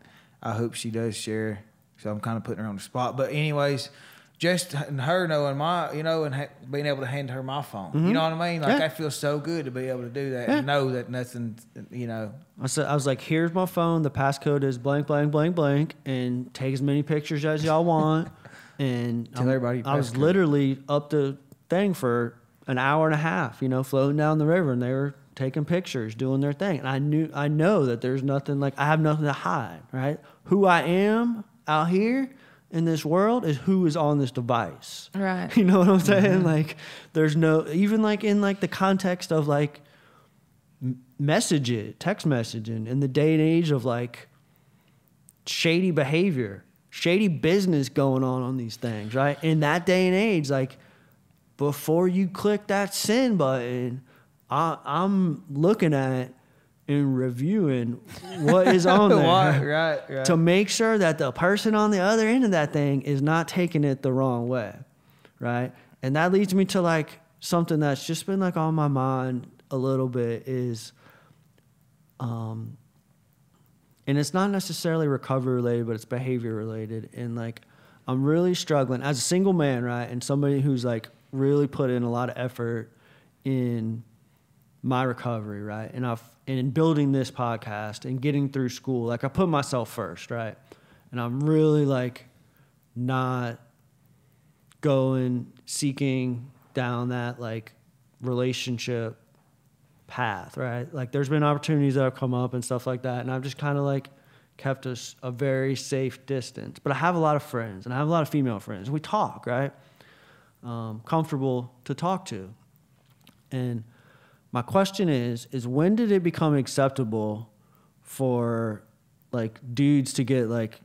I hope she does share. So I'm kind of putting her on the spot. But anyways, just and her knowing my, you know, and ha- being able to hand her my phone. You know what I mean? Like Mm-hmm. Yeah. I feel so good to be able to do that Yeah. and know that nothing. You know, I said I was like, here's my phone. The passcode is blank blank blank blank, and take as many pictures as y'all want. <laughs> And Tell I'm- everybody I was passcode. literally up the thing for an hour and a half, you know, floating down the river, and they were taking pictures, doing their thing. And I knew, I know that there's nothing like I have nothing to hide, right? Who I am out here in this world is who is on this device. Right. <laughs> You know what I'm saying? Mm-hmm. Like, there's no even like in like the context of like message it, text messaging in the day and age of like shady behavior, shady business going on on these things, right? In that day and age, like before you click that send button, I, I'm looking at and reviewing what is on <laughs> there right, right. to make sure that the person on the other end of that thing is not taking it the wrong way, right? And that leads me to like something that's just been like on my mind a little bit is, um, and it's not necessarily recovery related, but it's behavior related. And like, I'm really struggling as a single man, right? And somebody who's like really put in a lot of effort in my recovery, right? And I've and in building this podcast and getting through school, like I put myself first, right? And I'm really like not going seeking down that like relationship path, right? Like there's been opportunities that have come up and stuff like that, and I've just kind of like kept us a very safe distance. But I have a lot of friends, and I have a lot of female friends. We talk, right? Um, comfortable to talk to, and my question is: is when did it become acceptable for like dudes to get like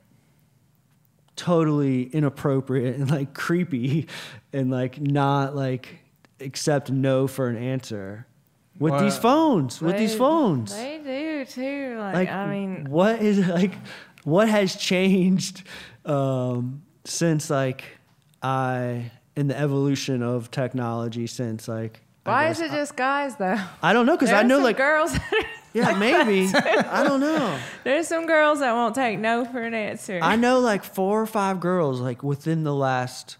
totally inappropriate and like creepy and like not like accept no for an answer with these phones with these phones They do too. Like, like I mean, what is like what has changed um since like i in the evolution of technology since like I why guess- is it just guys though? i don't know because i know some like girls. <laughs> Yeah, maybe. I don't know. <laughs> There's some girls that won't take no for an answer. I know like four or five girls like within the last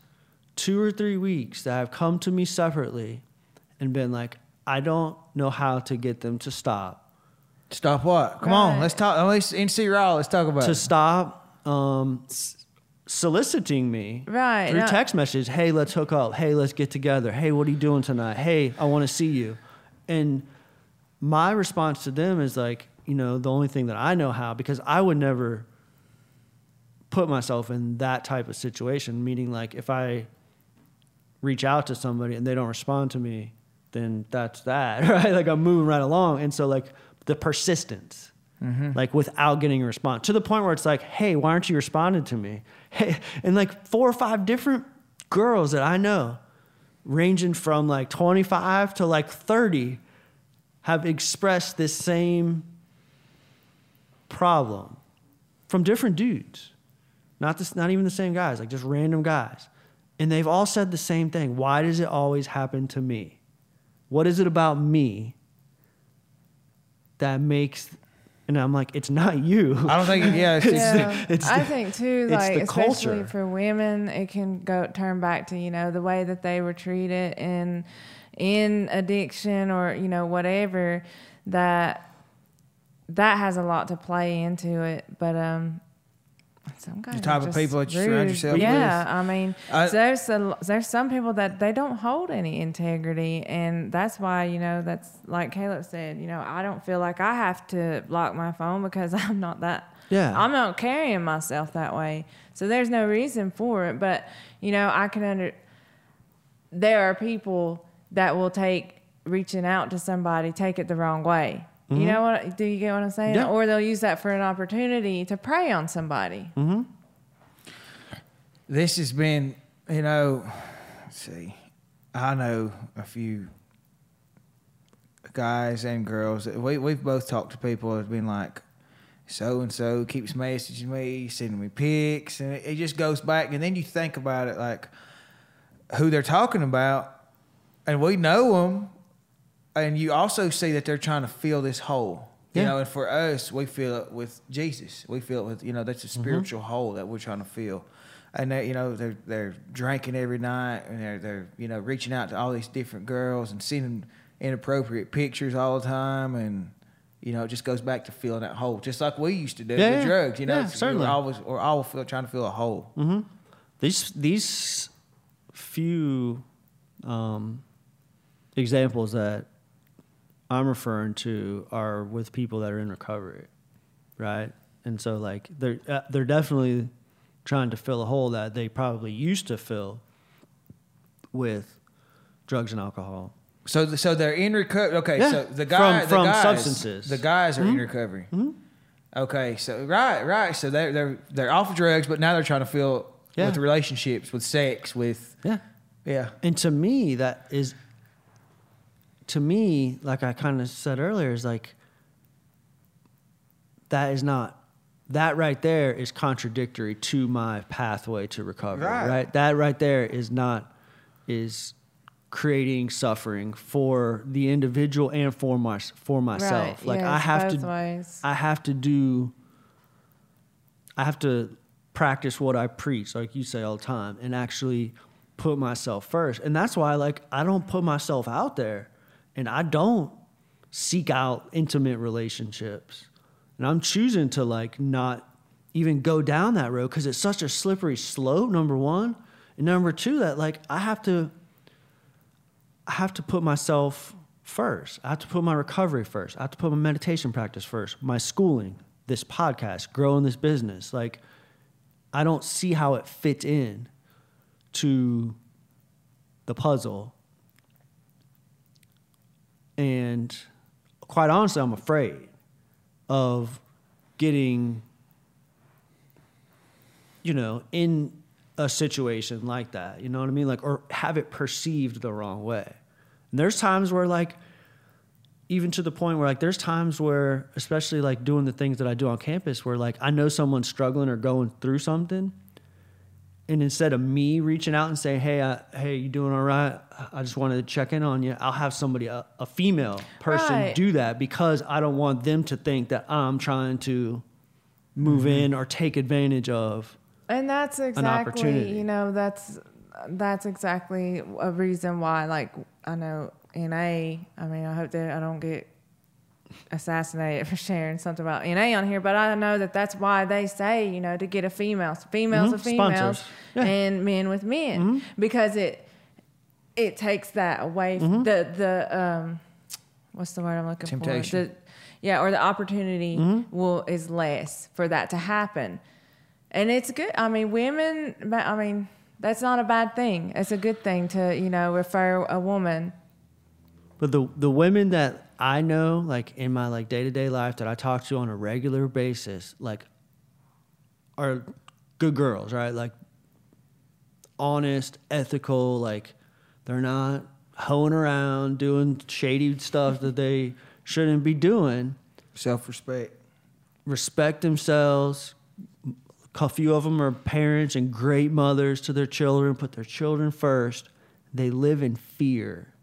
two or three weeks that have come to me separately and been like, I don't know how to get them to stop. Stop what? Come on, let's talk. At least NC Raw. Let's talk about To it. stop um, s- soliciting me Right, through no- text messages. Hey, let's hook up. Hey, let's get together. Hey, what are you doing tonight? Hey, I want to see you. And my response to them is like, you know, the only thing that I know how, because I would never put myself in that type of situation. Meaning, like, if I reach out to somebody and they don't respond to me, then that's that, <laughs> right? Like, I'm moving right along. And so, like, the persistence, mm-hmm. like, without getting a response to the point where it's like, hey, why aren't you responding to me? And like four or five different girls that I know, ranging from like 25 to like 30, have expressed this same problem from different dudes. Not this, not even the same guys, like just random guys. And they've all said the same thing. Why does it always happen to me? What is it about me that makes and I'm like, it's not you. I don't think. Yeah, it's, <laughs> It's- Yeah, it's I think too, it's like the especially culture. for women, it can go turn back to you know the way that they were treated in in addiction or you know whatever that that has a lot to play into it. But um, some guys type of people that you surround yourself yeah, with. I mean, I- there's a, there's some people that they don't hold any integrity, and that's why you know that's like Caleb said. You know, I don't feel like I have to lock my phone because <laughs> I'm not that. Yeah. I'm not carrying myself that way, so there's no reason for it. But you know, I can under. There are people that will take reaching out to somebody take it the wrong way. You know what? Do you get what I'm saying? Mm-hmm. Yeah. Or they'll use that for an opportunity to prey on somebody. this has been, you know, let's see, I know a few guys and girls. that We we've both talked to people that's been like, so and so keeps messaging me, sending me pics, and it, it just goes back. And then you think about it, like who they're talking about, and we know them, and you also see that they're trying to fill this hole. You Yeah. know, and for us, we feel it with Jesus. We feel it with you know that's a spiritual hole that we're trying to fill, and they you know they're they're drinking every night and they're they're you know reaching out to all these different girls and sending inappropriate pictures all the time and. You know, it just goes back to filling that hole, just like we used to do Yeah, with yeah. drugs. You know, Yeah, certainly. we're always we're always feel, trying to fill a hole. these these few um, examples that I'm referring to are with people that are in recovery, right? And so like they're uh, they're definitely trying to fill a hole that they probably used to fill with drugs and alcohol. So, the, so they're in recovery. Okay, Yeah, so the from- guy, the from guys, substances. The guys are in recovery. Okay, so right, right. So they're they're they're off of drugs, but now they're trying to fill Yeah. with relationships, with sex, with Yeah. yeah. And to me, that is, to me, like I kind of said earlier, is like, that is not, that right there is contradictory to my pathway to recovery, Right. right? That right there is not, is creating suffering for the individual and for my, for myself. Right, Like yeah, I have to, ways. I have to do, I have to practice what I preach, like you say all the time, and actually put myself first. And that's why, like, I don't put myself out there, and I don't seek out intimate relationships. And I'm choosing to like not even go down that road because it's such a slippery slope. Number one, and number two, that like I have to, I have to put myself first. I have to put my recovery first. I have to put my meditation practice first. My schooling, this podcast, growing this business. Like, I don't see how it fits in to the puzzle. And quite honestly, I'm afraid of getting, you know, in a situation like that. You know what I mean? Like, or have it perceived the wrong way. And there's times where, like, even to the point where, like, there's times where, especially like doing the things that I do on campus, where, like, I know someone's struggling or going through something. And instead of me reaching out and saying, "Hey, I, hey, you doing all right? I just wanted to check in on you," I'll have somebody, a, a female person, Right. do that because I don't want them to think that I'm trying to move mm-hmm. in or take advantage of. And that's exactly, opportunity. you know, that's that's exactly a reason why. Like I know NA. I mean, I hope that I don't get assassinated for sharing something about NA on here, but I know that that's why they say, you know, to get a female, females mm-hmm. with females. Yeah. and men with men, mm-hmm. because it it takes that away. f- mm-hmm. The the um, what's the word I'm looking Temptation. for? The, yeah, or the opportunity will is less for that to happen, and it's good. I mean, women. I mean, that's not a bad thing. It's a good thing to you know refer a woman. But the the women that I know, like in my like day to day life that I talk to on a regular basis, like are good girls, right? Like honest, ethical, like they're not hoeing around doing shady stuff that they shouldn't be doing. Self respect. Respect themselves. A few of them are parents and great mothers to their children, put their children first. They live in fear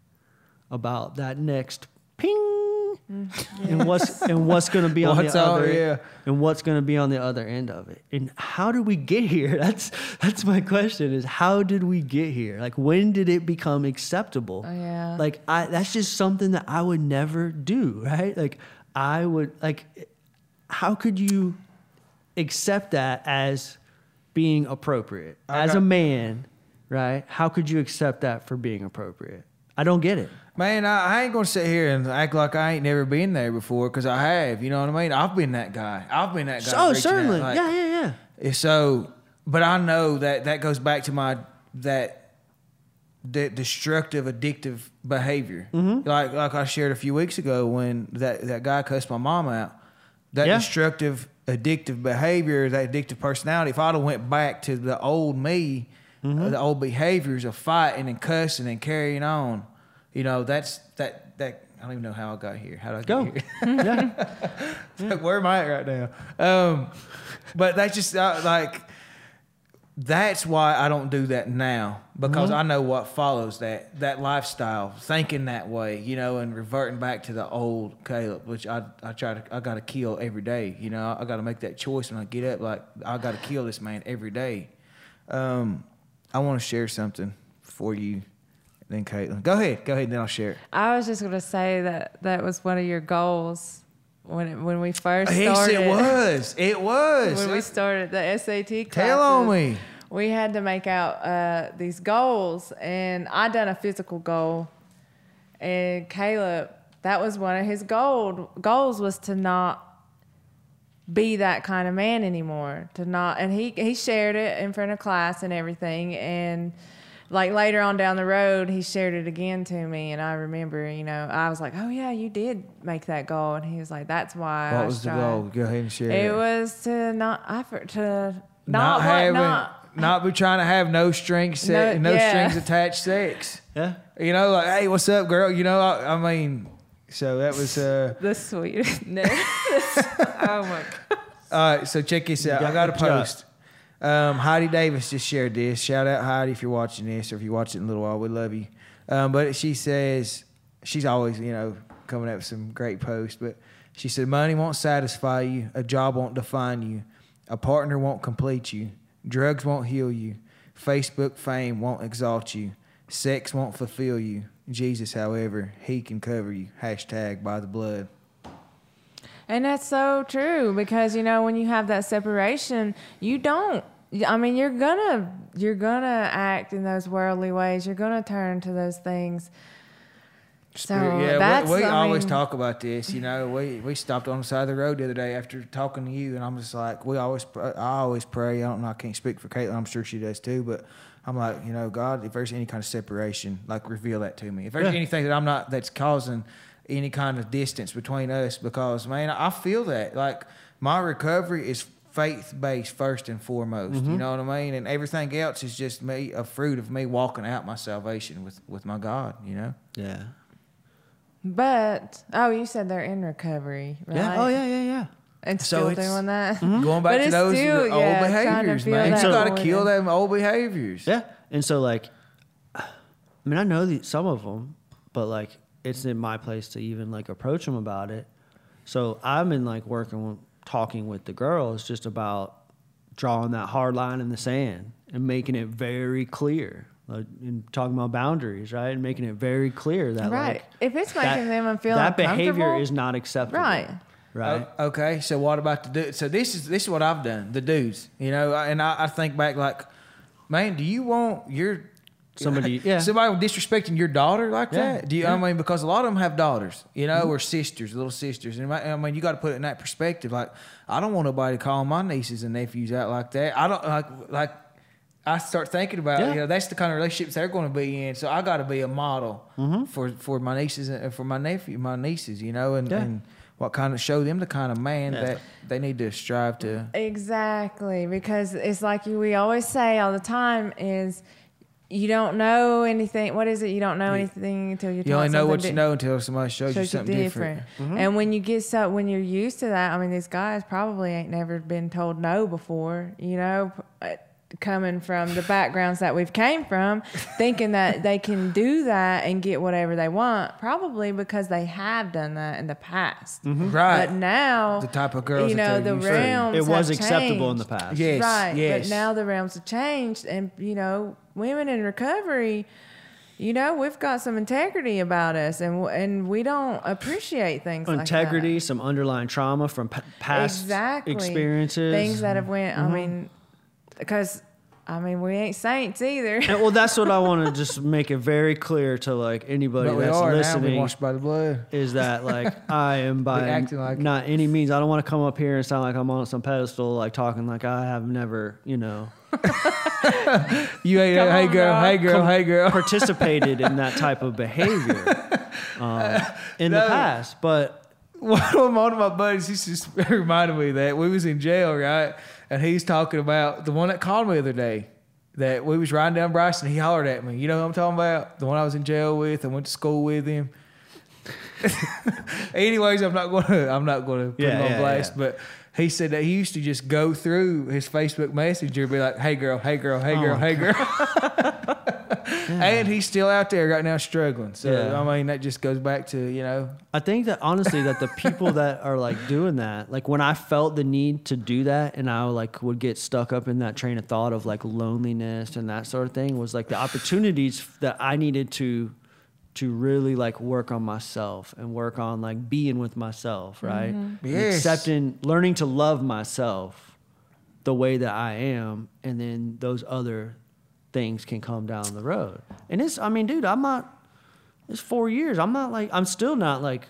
about that next ping mm. and what's and what's going to be on What's the on- other yeah. and what's going to be on the other end of it. And how did we get here? <laughs> That's that's my question is how did we get here? Like when did it become acceptable? Oh, yeah. Like I that's just something that I would never do, right? Like I would like how could you accept that as being appropriate I as a man, right? How could you accept that for being appropriate? I don't get it. Man, I, I ain't gonna sit here and act like I ain't never been there before because I have. You know what I mean? I've been that guy. I've been that guy. Oh, certainly. like- yeah, yeah, yeah. So, but I know that that goes back to my that that destructive, addictive behavior. Mm-hmm. Like like I shared a few weeks ago when that that guy cussed my mom out. That Yeah. destructive, addictive behavior, that addictive personality. If I'd have went back to the old me, Mm-hmm. the old behaviors of fighting and cussing and carrying on, you know, that's that that. I don't even know how I got here. How did I Go. get here? <laughs> yeah. <laughs> Where am I at right now? Um, but that's just uh, like that's why I don't do that now because I know what follows that that lifestyle, thinking that way, you know, and reverting back to the old Caleb, which I I try to I got to kill every day. You know, I got to make that choice when I get up. Like I got to kill this man every day. Um, I want to share something for you. Then Caitlin, go ahead, go ahead, and then I'll share it. I was just gonna say that that was one of your goals when it, when we first Yes, started. it was. <laughs> It was. when we started the SAT classes. Tell on me. We had to make out uh, these goals, and I done a physical goal, and Caleb, that was one of his goal goals was to not be that kind of man anymore. To not, and he he shared it in front of class and everything, and like later on down the road, he shared it again to me, and I remember, you know, I was like, "Oh yeah, you did make that goal," and he was like, "That's why." What I was the goal? Go ahead and share It was to not effort to not, not, what- having not not be trying to have no strings set, No- no, yeah. strings attached sex. Yeah. You know, like hey, what's up, girl? You know, I, I mean, so that was uh. <laughs> the sweetness. <laughs> oh my god. All right, so check this out. got I got a post. Um, Heidi Davis just shared this. Shout out Heidi if you're watching this, or if you watch it in a little while, we love you. Um, but she says she's always, you know, coming up with some great posts. But she said, "Money won't satisfy you. A job won't define you. A partner won't complete you. Drugs won't heal you. Facebook fame won't exalt you. Sex won't fulfill you. Jesus, however, he can cover you. Hashtag by the blood. And that's so true because you know when you have that separation, you don't. I mean, you're gonna you're gonna act in those worldly ways. You're gonna turn to those things. So yeah, that's we, we I always mean, talk about this. You know, we we stopped on the side of the road the other day after talking to you, and I'm just like, we always, I always pray. I don't know, I can't speak for Caitlin. I'm sure she does too, but I'm like, you know, God, if there's any kind of separation, like reveal that to me. If there's Yeah. anything that I'm not, that's causing any kind of distance between us, because man, I feel that. Like my recovery is faith based first and foremost. You mm-hmm. know what I mean? And everything else is just me, a fruit of me walking out my salvation with with my God. You know. Yeah. But oh, you said they're in recovery, right? Yeah. Oh yeah, yeah, yeah. And So still it's- doing that. Mm-hmm. <laughs> Going back But to it's those still, old yeah, behaviors, feel man. that You got to kill and- them old behaviors. Yeah. And so like, I mean, I know the, some of them, but like, it's in my place to even like approach them about it. So I've been like working, talking with the girls just about drawing that hard line in the sand and making it very clear. Like, and talking about boundaries, right, and making it very clear that Right. like, If it's that- making them feel that behavior is not acceptable, Right. Right. O- okay, so what about the dudes? So this is this is what I've done. The dudes, you know, and I, I think back like, man, do you want your Somebody- <laughs> yeah. somebody disrespecting your daughter like Yeah, that? Do you? I mean, because a lot of them have daughters, you know, or sisters, little sisters, and I I mean, you got to put it in that perspective. Like, I don't want nobody calling my nieces and nephews out like that. I don't like like. I start thinking about Yeah. you know that's the kind of relationships they're going to be in. So I got to be a model Mm-hmm. for for my nieces and for my nephew, my nieces, you know, and, Yeah. and what kind of show them the kind of man Yeah. that they need to strive to. Exactly, because it's like we always say all the time is you don't know anything. What is it? You don't know anything until you're You only know something what you know until somebody shows, you shows you something different. different. And when you get so when you're used to that, I mean, these guys probably ain't never been told no before. You know, p- uh, coming from the backgrounds that we've came from, thinking that they can do that and get whatever they want, probably because they have done that in the past. Mm-hmm. Right. But now The type of girls you know, they're the used realms it was have acceptable in the past. Yes, right. yes. But now the realms have changed, and you know, women in recovery, you know, we've got some integrity about us, and and we don't appreciate things Integrity, like some underlying trauma from p- past exactly experiences, things that have went. I mm-hmm. mean, because I mean, we ain't saints either. And, well, that's what I <laughs> want to just make it very clear to like anybody But we that's are now. We listening washed by the blood. is that like <laughs> I am by acting like it. not any means. I don't want to come up here and sound like I'm on some pedestal, like talking like I have never, you know, <laughs> You ain't. Come Hey on, girl. bro. Hey girl. Hey girl. participated in that type of behavior um, in the No. past. But one of my- one of my buddies, he just reminded me of that we was in jail, right? And he's talking about the one that called me the other day. That we was riding down Bryson, he hollered at me. You know what I'm talking about? The one I was in jail with. I went to school with him. <laughs> Anyways, I'm not gonna I'm not gonna put Yeah, him on yeah, blast, yeah. but he said that he used to just go through his Facebook Messenger, and be like, "Hey girl, hey girl, hey Oh girl, my hey girl," <laughs> and he's still out there right now struggling. So Yeah. I mean, that just goes back to you know I think that honestly, that the people that are like doing that, like when I felt the need to do that, and I like would get stuck up in that train of thought of like loneliness and that sort of thing, was like the opportunities that I needed to to really like work on myself and work on like being with myself, right? Mm-hmm. And Yes. Accepting, learning to love myself the way that I am, and then those other things can come down the road. And it's, I mean, dude, I'm not. It's four years. I'm not like. I'm still not like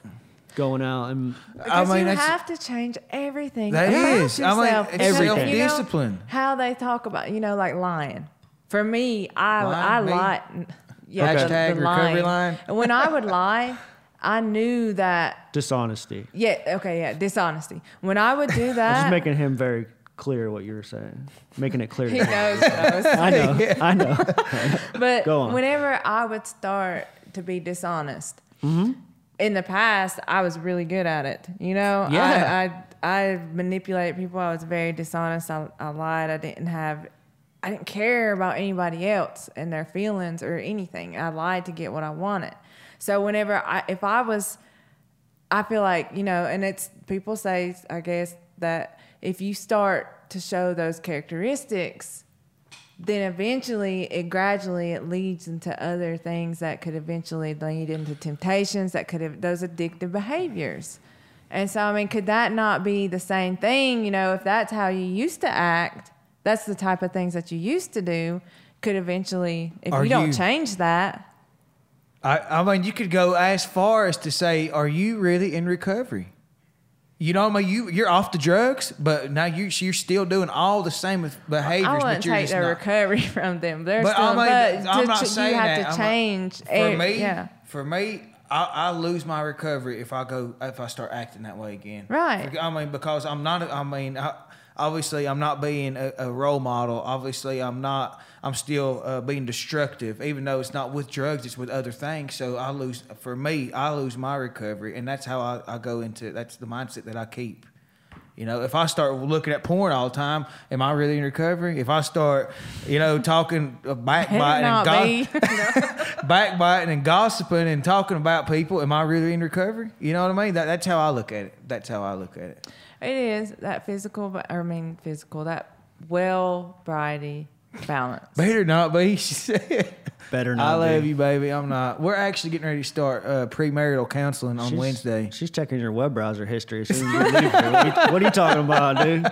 going out and. I Because mean, you have to change everything. That about is. I mean, yourself. it's You know- Everything. you know self-discipline. how they talk about, you know, like lying. For me, I Lying, I me? lie. Yeah, Okay. the- Hashtag the recovery lying. line? When I would lie, I knew that. dishonesty. Yeah. Okay. Yeah. Dishonesty. When I would do <laughs> I'm that, just making him very clear what you were saying, making it clear. he knows. I know. <laughs> I know. <laughs> But Go on. whenever I would start to be dishonest, Mm-hmm. in the past, I was really good at it. You know, Yeah. I, I I manipulated people. I was very dishonest. I, I lied. I didn't have. I didn't care about anybody else and their feelings or anything. I lied to get what I wanted. So whenever I, if I was, I feel like you know, and it's people say, I guess that if you start to show those characteristics, then eventually it gradually it leads into other things that could eventually lead into temptations that could have those addictive behaviors. And so i mean could that not be the same thing? You know if that's how you used to act that's the type of things that you used to do could eventually if Are you don't you- change that. I, I mean, you could go as far as to say, "Are you really in recovery?" You know, what I mean, you you're off the drugs, but now you you're still doing all the same behaviors, i but wouldn't you're take their not. recovery <laughs> from them they're But still I mean, but I'm to- not saying you have that. to I'm not- for me, yeah for me, I, I lose my recovery if I go if I start acting that way again. Right. I mean, because I'm not. I mean, I, obviously, I'm not being a, a role model. Obviously, I'm not. I'm still uh, being destructive, even though it's not with drugs; it's with other things. So I lose. For me, I lose my recovery, and that's how I, I go into. That's the mindset that I keep. You know, if I start looking at porn all the time, am I really in recovery? If I start, you know, <laughs> talking uh, backbiting and, go- <laughs> <laughs> backbiting and gossiping and talking about people, am I really in recovery? You know what I mean? That, that's how I look at it. That's how I look at it. It is that physical, I mean physical, that well variety balance. Better not be, she said. <laughs> Better I love be. you, baby. I'm not. We're actually getting ready to start uh, premarital counseling on She's- Wednesday. She's checking your web browser history as soon as you leave here. What are you, what are you talking about, dude?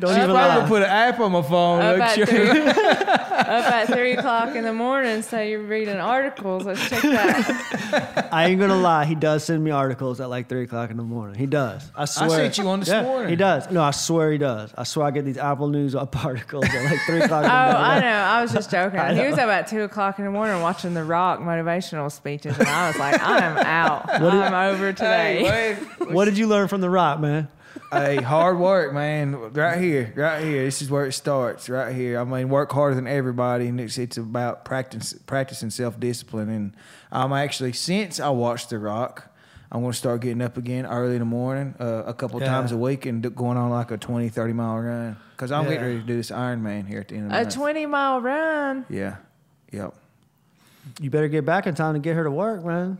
Don't I'm even gonna lie. put an app on my phone. Up at, sure. three, <laughs> up at three o'clock in the morning, so you're reading articles. Let's check that. I ain't gonna lie. He does send me articles at like three o'clock in the morning. He does. I swear. I sent you one this Yeah, morning. He does. No, I swear he does. I swear I get these Apple News up <laughs> articles at like three o'clock. Oh, in the morning. I know. I was just joking. He was up at two o'clock in the morning watching The Rock motivational speeches, and I was like, I'm out. <laughs> I'm over today. Hey, wait. <laughs> What did you learn from The Rock, man? hey, hard work, man. Right here, right here. This is where it starts. Right here. I mean, work harder than everybody, and it's it's about practice, practicing self discipline. And I'm actually since I watched The Rock, I'm going to start getting up again early in the morning, uh, a couple of Yeah. times a week, and going on like a 20, 30 mile run. Because I'm getting ready to do this Ironman here at the end of the day. A month. 20 mile run. Yeah. Yep. You better get back in time to get her to work, man.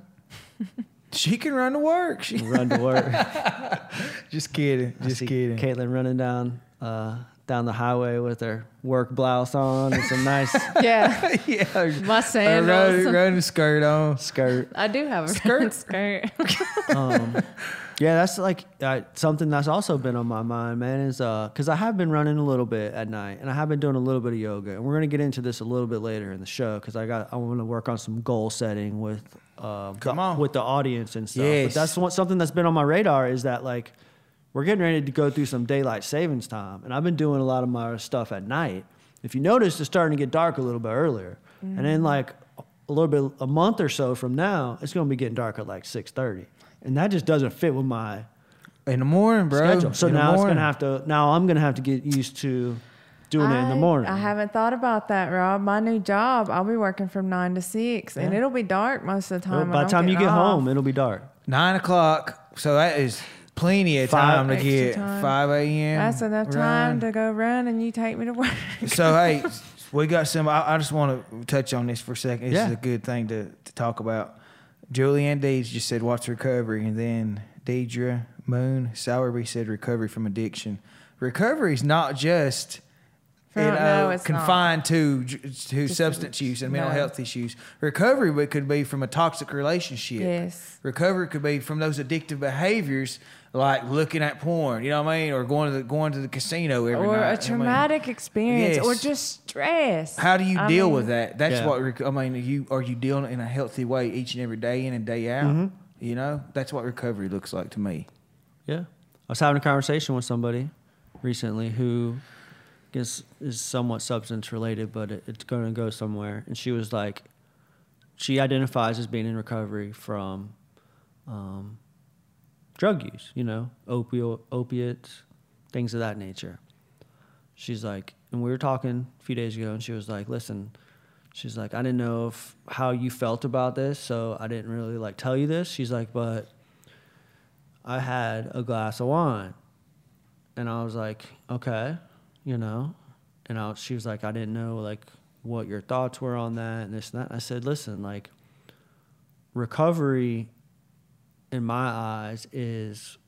She can run to work. She, Run to work. <laughs> just kidding. I Just see kidding. Caitlin running down uh, down the highway with her work blouse on and some nice <laughs> Yeah. <laughs> yeah. My A sandals. running, running skirt on. skirt. I do have a Skirt. skirt. um, yeah, that's like uh, something that's also been on my mind, man. Is because I have been running a little bit at night, and I have been doing a little bit of yoga, and we're gonna get into this a little bit later in the show because I got I want to work on some goal setting with um, Come the- on. with the audience and stuff. Yes. But that's one, something that's been on my radar is that like we're getting ready to go through some daylight savings time, and I've been doing a lot of my stuff at night. If you notice, it's starting to get dark a little bit earlier, and then like a little bit a month or so from now, it's gonna be getting dark at like six thirty, and that just doesn't fit with my In the morning, bro. schedule. So In now it's gonna have to. Now I'm gonna have to get used to doing it in the morning. I haven't thought about that, Rob. My new job, I'll be working from nine to six, and it'll be dark most of the Well, time. by the time you get home, it'll be dark. Nine o'clock. So that is plenty of Five- time to get time. 5 a.m. that's enough time run. to go run, and you take me to work. So, <laughs> hey, we got some. I, I just want to touch on this for a second. This Yeah. is a good thing to, to talk about. Julianne Deeds just said, What's recovery? And then Deidre Moon Sowerby said, Recovery from addiction. Recovery is not just. For- you no, know, it's confined to to substance use and mental no. health issues. Recovery could be from a toxic relationship. Yes. Recovery could be from those addictive behaviors, like looking at porn. You know what I mean, or going to the going to the casino every or night. I a mean, traumatic experience, or just stress. how do you I deal mean, with that? That's Yeah. what rec- I mean. Are you are you dealing in a healthy way each and every day in and day out? Mm-hmm. You know, that's what recovery looks like to me. Yeah. I was having a conversation with somebody recently who I guess is somewhat substance related, but it, it's going to go somewhere. And she was like, she identifies as being in recovery from um, drug use, you know, opio- opiates, things of that nature. She's like, and we were talking a few days ago, and she was like, listen, she's like, I didn't know if how you felt about this, so I didn't really like tell you this. She's like, but I had a glass of wine. And I was like, okay, you know. And I, she was like, I didn't know like what your thoughts were on that and this and that. I said, listen, like recovery in my eyes is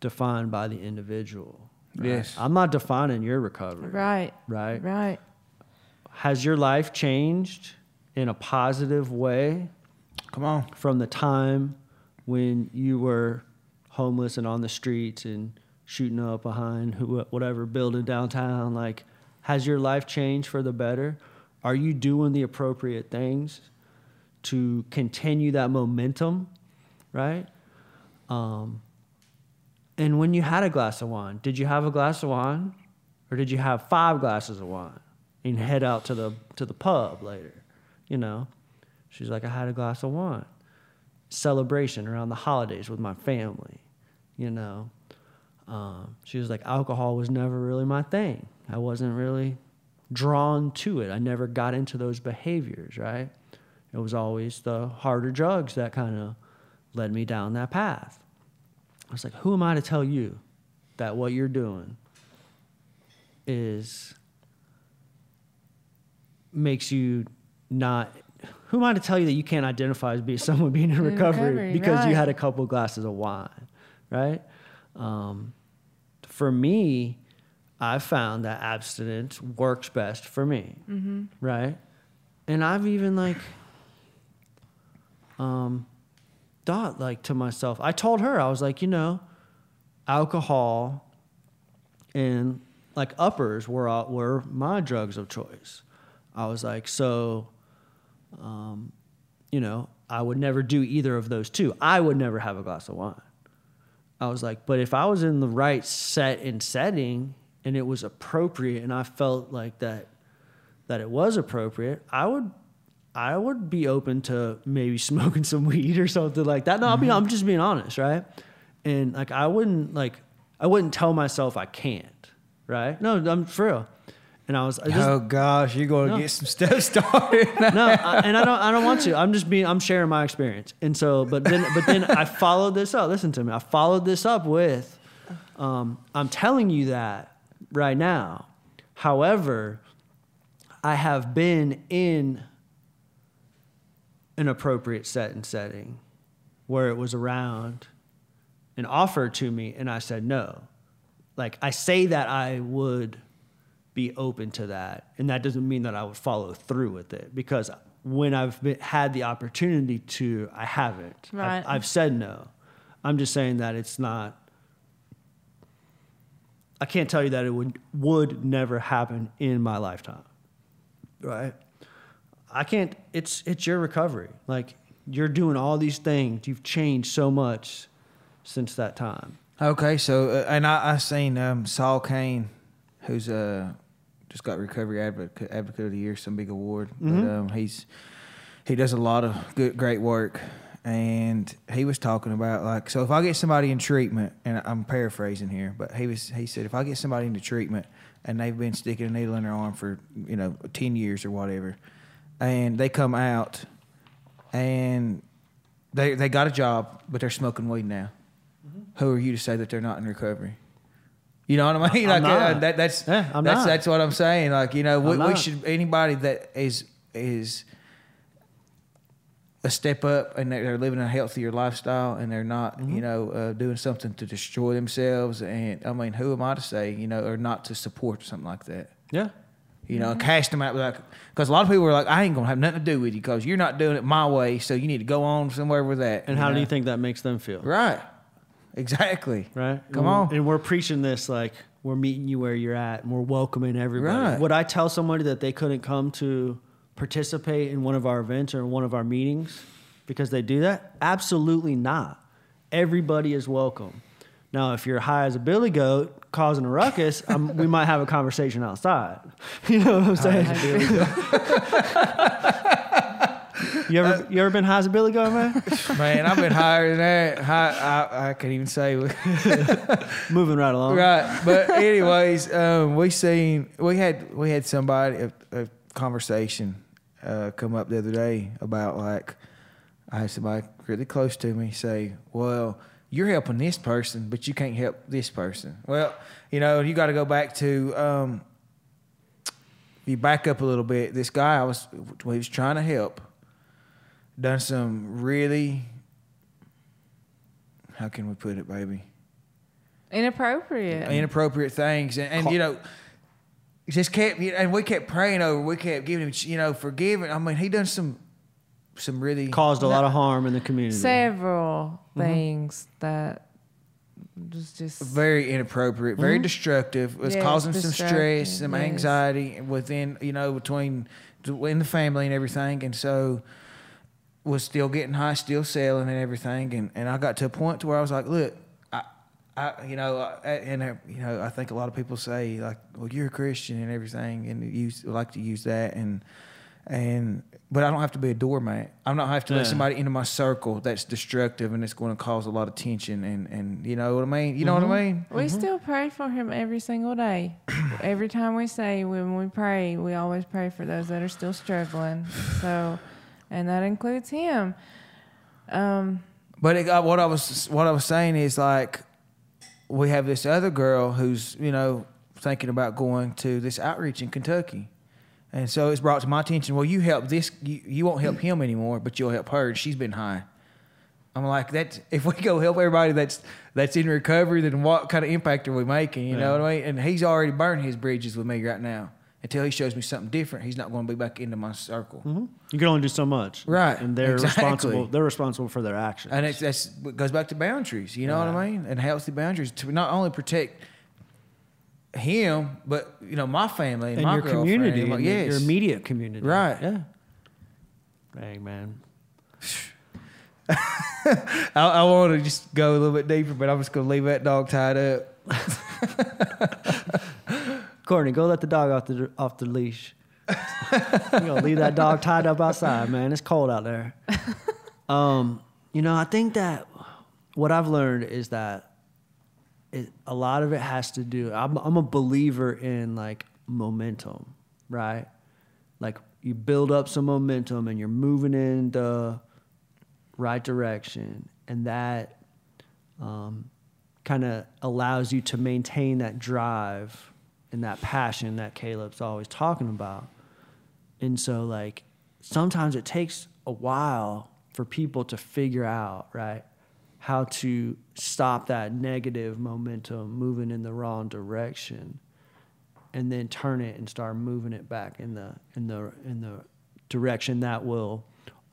defined by the individual. right? Yes. I'm not defining your recovery. Right. Right. Right. Has your life changed in a positive way Come on, from the time when you were homeless and on the streets and shooting up behind whatever building downtown like has your life changed for the better? Are you doing the appropriate things to continue that momentum right? Um, and when you had a glass of wine did you have a glass of wine or did you have five glasses of wine and head out to the to the pub later you know? She's like i had a glass of wine. Celebration around the holidays with my family you know um, she was like alcohol was never really my thing. I wasn't really drawn to it. I never got into those behaviors right? It was always the harder drugs that kind of led me down that path. I was like who am i to tell you that what you're doing is makes you not who am I to tell you that you can't identify as being <laughs> someone being in recovery, recovery, because you had a couple glasses of wine, right? Um, for me, I found that abstinence works best for me, Mm-hmm. right? And I've even like um, thought like to myself. I told her I was like, you know, alcohol and like uppers were all- were my drugs of choice. I was like, so, um, you know, I would never do either of those two. I would never have a glass of wine. I was like, but if I was in the right set and setting and it was appropriate and I felt like that that it was appropriate, I would I would be open to maybe <laughs> smoking some weed or something like that. No, I'll be mm-hmm. I'm just being honest, right? And like I wouldn't like I wouldn't tell myself I can't, right? No, I'm for real. And I was I just, oh gosh, you're going to No. get some stuff <laughs> started. <laughs> no, I, and I don't. I don't want to. I'm just being. I'm sharing my experience. And so, but then, but then I followed this up. Listen to me. I followed this up with, um, I'm telling you that right now. However, I have been in an appropriate set and setting where it was around an offer to me, and I said no. Like I say that I would be open to that. And that doesn't mean that I would follow through with it because when I've been, had the opportunity to, I haven't. I've- I've, said no. I'm just saying that it's not. I can't tell you that it would would never happen in my lifetime. Right? I can't. It's it's your recovery. Like you're doing all these things. You've changed so much since that time. Okay, so uh, and I I seen um, Saul Kane, who's uh just got recovery advocate advocate of the year, some big award. But um, he's he does a lot of good great work, and he was talking about like so if I get somebody in treatment, and I'm paraphrasing here, but he was he said if I get somebody into treatment and they've been sticking a needle in their arm for you know ten years or whatever, and they come out and they they got a job, but they're smoking weed now. Who are you to say that they're not in recovery? You know what I mean? Like uh, that, that's Yeah, that's not. that's what I'm saying. Like you know, we, we should anybody that is is a step up and they're, living a healthier lifestyle and they're not Mm-hmm. you know uh, doing something to destroy themselves. And I mean, who am I to say you know or not to support something like that? Yeah. You know, cast them out like because a lot of people are like, I ain't gonna have nothing to do with you because you're not doing it my way, so you need to go on somewhere with that. And how do you think that makes them feel? Right. Exactly. right? Come and on. And we're preaching this like we're meeting you where you're at, and we're welcoming everybody. Right. Would I tell somebody that they couldn't come to participate in one of our events or one of our meetings because they do that? Absolutely not. Everybody is welcome. Now, if you're high as a billy goat causing a ruckus, um, we might have a conversation outside. <laughs> You know what I'm saying? <laughs> you ever you ever been high as a billy goat, man? <laughs> Man, I've been higher than that. High, I, I can't even say. <laughs> Moving right along. right. But anyways, um, we seen we had we had somebody a, a conversation uh, come up the other day about like I had somebody really close to me say, "Well, you're helping this person, but you can't help this person." Well, you know, you got to go back to. Um, you back up a little bit. This guy I was he was trying to help. Done some really. How can we put it, baby? Inappropriate. inappropriate things, and, and you know, just kept and we kept praying over. We kept giving him, you know, forgiving. I mean, he done some, some really Caused a lot of harm in the community. Several mm-hmm. things that was just very inappropriate, very mm-hmm. destructive. Was Yes, causing some stress, some yes. anxiety within, you know, between in the family and everything, and so was still getting high, still selling and everything, and, and I got to a point to where I was like, look, I, I you know, I, and uh, you know, I think a lot of people say like, well, you're a Christian and everything, and you like to use that, and and but I don't have to be a doormat. I don't have to let somebody into my circle that's destructive and it's going to cause a lot of tension, and and you know what I mean. You know what I mean? We still pray for him every single day. every time we say when we pray, we always pray for those that are still struggling. So, and that includes him. Um, But it, uh, what I was what I was saying is like we have this other girl who's you know thinking about going to this outreach in Kentucky. And so it's brought to my attention. Well, you help this, you, you won't help him anymore, but you'll help her. She's been high. I'm like that. If we go help everybody that's that's in recovery, then what kind of impact are we making? You know what I mean? And he's already burned his bridges with me right now. Until he shows me something different, he's not going to be back into my circle. Mm-hmm. You can only do so much, Right, And they're <laughs> exactly. responsible. They're responsible for their actions. And it's that's it goes back to boundaries. You know what I mean? And healthy boundaries to not only protect him, but you know my family and, and my your community, and my- and your- yes. your immediate community, Right. Yeah. Dang man. <laughs> I, I want to just go a little bit deeper, but I'm just going to leave that dog tied up. <laughs> Courtney, go let the dog off the off the leash. you gonna leave that dog tied up outside, man. It's cold out there. <laughs> Um, you know, I think that what I've learned is that it, a lot of it has to do. I'm, I'm a believer in like momentum, right? Like you build up some momentum and you're moving in the right direction, and that um, kind of allows you to maintain that drive and that passion that Caleb's always talking about. And so, like, sometimes it takes a while for people to figure out, right, how to stop that negative momentum moving in the wrong direction and then turn it and start moving it back in the in the in the direction that will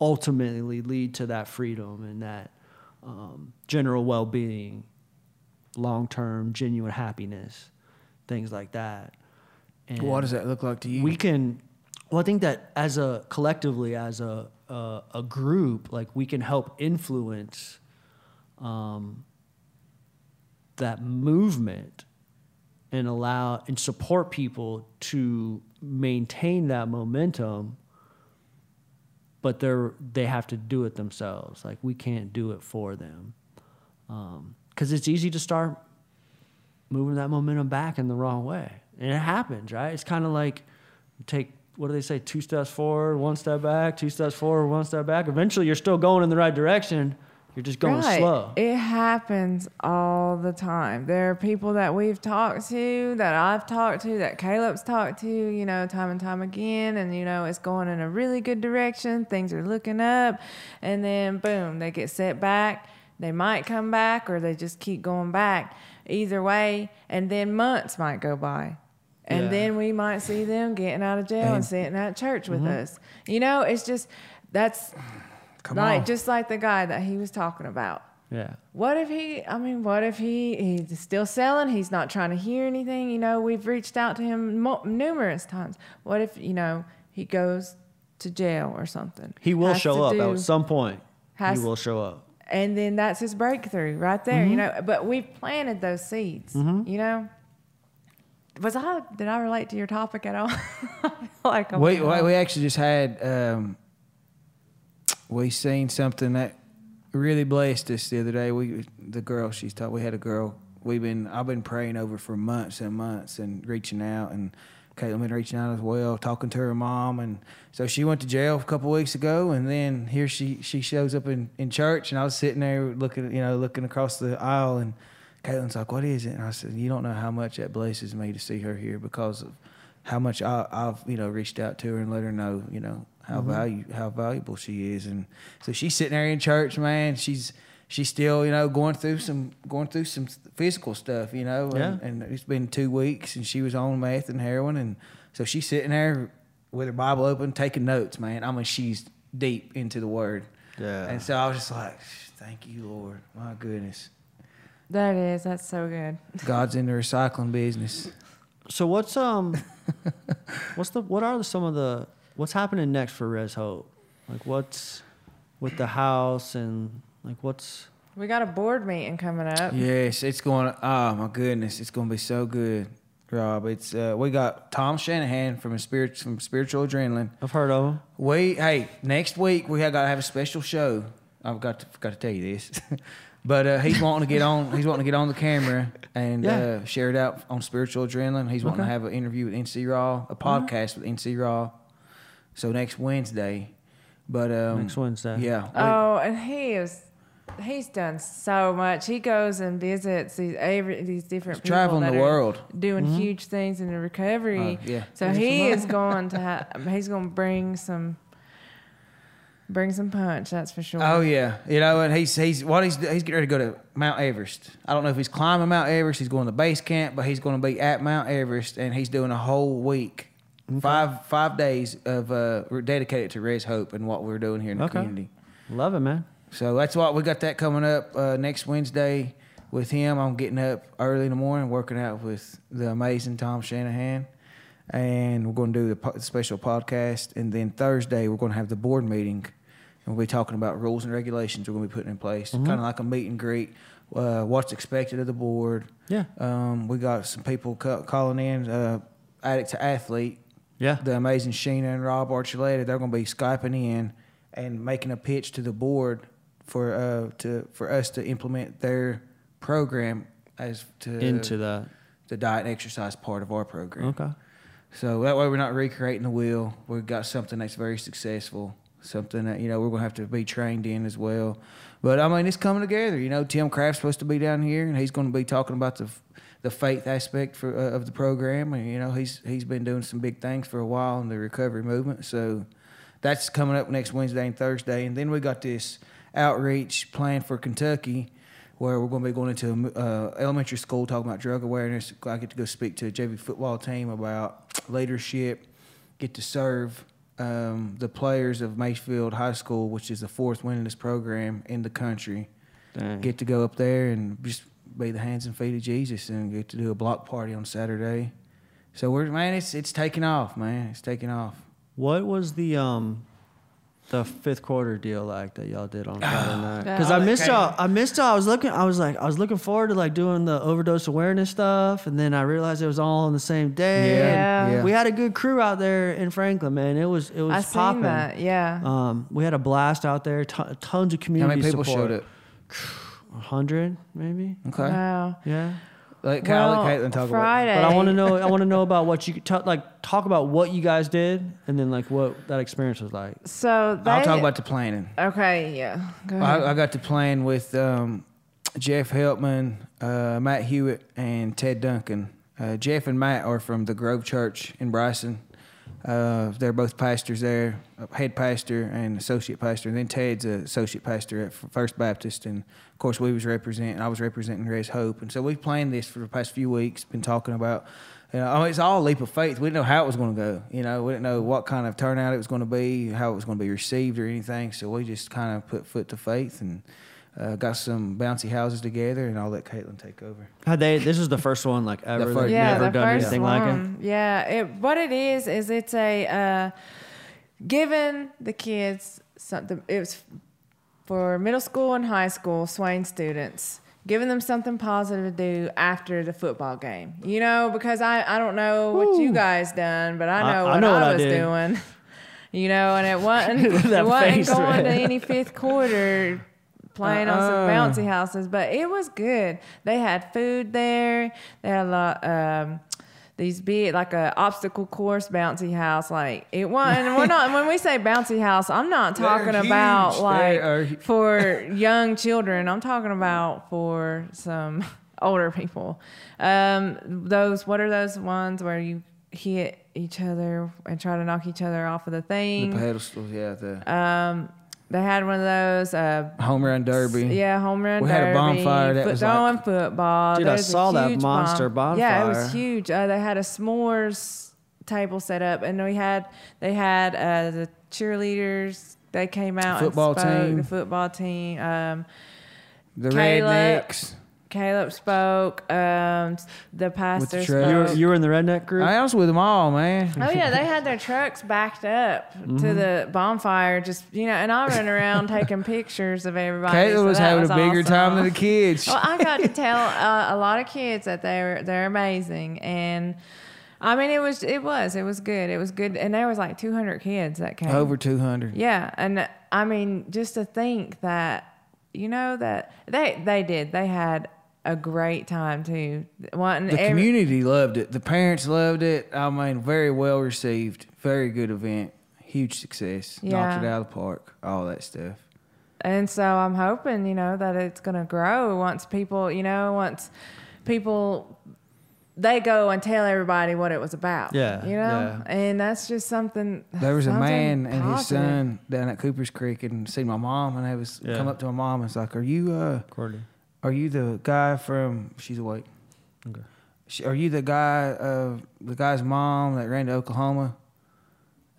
ultimately lead to that freedom and that um, general well-being long-term genuine happiness things like that. And What does that look like to you? we can well i think that as a collectively as a a, a group like we can help influence um, that movement and allow and support people to maintain that momentum but they're they have to do it themselves. Like we can't do it for them. Because it's easy to start moving that momentum back in the wrong way and it happens right it's kind of like take what do they say two steps forward one step back two steps forward one step back eventually you're still going in the right direction you're just going Right. slow It happens all the time. There are people that we've talked to, that I've talked to, that Caleb's talked to, you know, time and time again. And, you know, it's going in a really good direction. Things are looking up. And then, boom, they get set back. They might come back or they just keep going back. Either way. And then months might go by. And Yeah. then we might see them getting out of jail and, And- sitting at church with mm-hmm. us. You know, it's just, that's Come like on. just like the guy that he was talking about. yeah What if he? I mean, what if he he's still selling? He's not trying to hear anything. You know, we've reached out to him mo- numerous times. What if you know he goes to jail or something? he will Has show up do- at some point has- he will show up and then that's his breakthrough right there. Mm-hmm. You know, but we've planted those seeds. You know. Was I did I relate to your topic at all? <laughs> Like I'm we, we we actually just had um, we seen something that really blessed us the other day. We the girl she's taught. We had a girl. We've been I've been praying over for months and months and reaching out and Caitlin been reaching out as well, talking to her mom and so she went to jail a couple weeks ago and then here she she shows up in, in church and I was sitting there looking you know looking across the aisle and Caitlin's like, "What is it?" And I said, "You don't know how much that blesses me to see her here because of how much I, I've you know reached out to her and let her know you know how mm-hmm. value how valuable she is." And so she's sitting there in church, man. She's she's still you know going through some going through some physical stuff, you know. Yeah. And, and it's been two weeks, and she was on meth and heroin, and so she's sitting there with her Bible open, taking notes, man. I mean, she's deep into the Word. Yeah. And so I was just like, "Thank you, Lord. My goodness." that is that's so good. <laughs> God's in the recycling business. So what's um, <laughs> what's the what are some of the what's happening next for Res Hope? Like what's with the house and like what's We got a board meeting coming up. Yes, it's going. Oh my goodness, it's going to be so good, Rob. It's uh, we got Tom Shanahan from a spirit from Spiritual Adrenaline. I've heard of him. We hey next week we have got to have a special show. I've got to got to tell you this, <laughs> but uh, he's wanting to get on. He's wanting to get on the camera and Yeah. uh, share it out on Spiritual Adrenaline. He's wanting to have an interview with NC Raw, a podcast with NC Raw. So next Wednesday, but um, Next Wednesday. yeah. we- Oh, and he is he's done so much. He goes and visits these every, these different He's people traveling that the are world. doing huge things in the recovery. Oh, yeah. So he is going to <laughs> ha- he's going to bring some bring some punch. That's for sure. Oh yeah, you know, and he's he's what he's he's getting ready to go to Mount Everest. I don't know if he's climbing Mount Everest. He's going to base camp, but he's going to be at Mount Everest, and he's doing a whole week, five five days of uh dedicated to Res Hope and what we're doing here in the Okay. community. Love it, man. So that's what we got that coming up uh, next Wednesday with him. I'm getting up early in the morning, working out with the amazing Tom Shanahan, and we're going to do the po- special podcast. And then Thursday we're going to have the board meeting, and we'll be talking about rules and regulations we're going to be putting in place, kind of like a meet and greet. Uh, what's expected of the board? Yeah. Um, we got some people ca- calling in, uh, addict to athlete Yeah. the amazing Sheena and Rob Archuleta, they're going to be skyping in and making a pitch to the board for uh to for us to implement their program as to Into that. the diet and exercise part of our program. Okay. So that way we're not recreating the wheel. We've got something that's very successful, something that you know we're gonna have to be trained in as well. But I mean, it's coming together. You know, Tim Kraft's supposed to be down here, and he's going to be talking about the the faith aspect for uh, of the program. And you know, he's he's been doing some big things for a while in the recovery movement. So that's coming up next Wednesday and Thursday, and then we got this outreach plan for Kentucky where we're going to be going into uh, elementary school talking about drug awareness. I get to go speak to a JV football team about leadership, get to serve um, the players of Mayfield High School, which is the fourth winningest program in the country. Dang. Get to go up there and just be the hands and feet of Jesus and get to do a block party on Saturday. So we're man, it's it's taking off, man. It's taking off. What was the um the fifth quarter deal like that y'all did on Friday night? Because I missed y'all. I missed y'all. I was looking. I was like, I was looking forward to like doing the overdose awareness stuff, and then I realized it was all on the same day. Yeah. and Yeah. We had a good crew out there in Franklin, man. It was it was I seen popping. that. Yeah. Um, we had a blast out there. Ton tons of community. How community many people support. showed <sighs> up? A hundred, maybe. Okay. wow. Yeah. Let Kyle Well, let Caitlin talk Friday. But I want to know. I want to know about what you t- like. Talk about what you guys did, and then like what that experience was like. So they. I'll talk about the planning. Okay. Yeah. Go ahead. I, I got to plan with um, Jeff Helpman, uh, Matt Hewitt, and Ted Duncan. Uh, Jeff and Matt are from the Grove Church in Bryson. Uh, they're both pastors there, uh, head pastor and associate pastor. And then Ted's an associate pastor at First Baptist. And of course, we was representing. I was representing Res Hope. And so we planned this for the past few weeks. Been talking about. You know, mean, it's all leap of faith. We didn't know how it was going to go. You know, we didn't know what kind of turnout it was going to be, how it was going to be received, or anything. So we just kind of put foot to faith and uh, got some bouncy houses together, and I'll let Caitlin take over. Had they? This is the first one like ever. first- They've yeah, never the done first anything one. like it. Yeah, it, what it is is it's a uh, giving the kids something. It was for middle school and high school Swain students, giving them something positive to do after the football game. You know, because I I don't know what you guys done, but I I- know I what know I, what was did. doing. <laughs> You know, and it <laughs> wasn't it wasn't face, going to any fifth quarter playing on some Uh-uh. bouncy houses, but it was good. They had food there. They had a lot um these big like a obstacle course bouncy house. Like it was and we're not when we say bouncy house, I'm not talking about like are for <laughs> young children. I'm talking about for some <laughs> older people. Um those what are those ones where you hit each other and try to knock each other off of the thing The thing? pedestals, yeah, the Um they had one of those uh home run derby. yeah, home run Derby. We had a bonfire that foot- was throwing like- football. Dude, I There's a saw that huge monster bonfire. Yeah, it was huge. Uh, they had a s'mores table set up, and we had they had uh, the cheerleaders. They came out Football and spoke. team. The football team. Um, The Caleb. rednecks. Caleb spoke. Um, the pastor truck. You were, spoke. you were in the redneck group. I was with them all, man. Oh yeah, they had their trucks backed up Mm-hmm. to the bonfire, just you know, and I ran around taking pictures of everybody. Caitlin so was that having a bigger awesome. time than the kids. Well, I got to tell uh, a lot of kids that they're they're amazing, and I mean it was it was it was good. It was good, and there was like 200 kids that came. Over 200. Yeah, and I mean just to think that you know that they they did they had a great time too. Wanting The every- community loved it. The parents loved it. I mean, very well received. Very good event. Huge success. Knocked Yeah. it out of the park. All that stuff. And so I'm hoping, you know, that it's going to grow once people, you know, once people they go and tell everybody what it was about. Yeah, You know? And that's just something There was a something man and his son down at Cooper's Creek and seen my mom, and they was Yeah. come up to my mom and was like, "Are you uh, Cordy. Are you the guy from?" She's awake. Okay. She- Are you the guy uh, the guy's mom that ran to Oklahoma?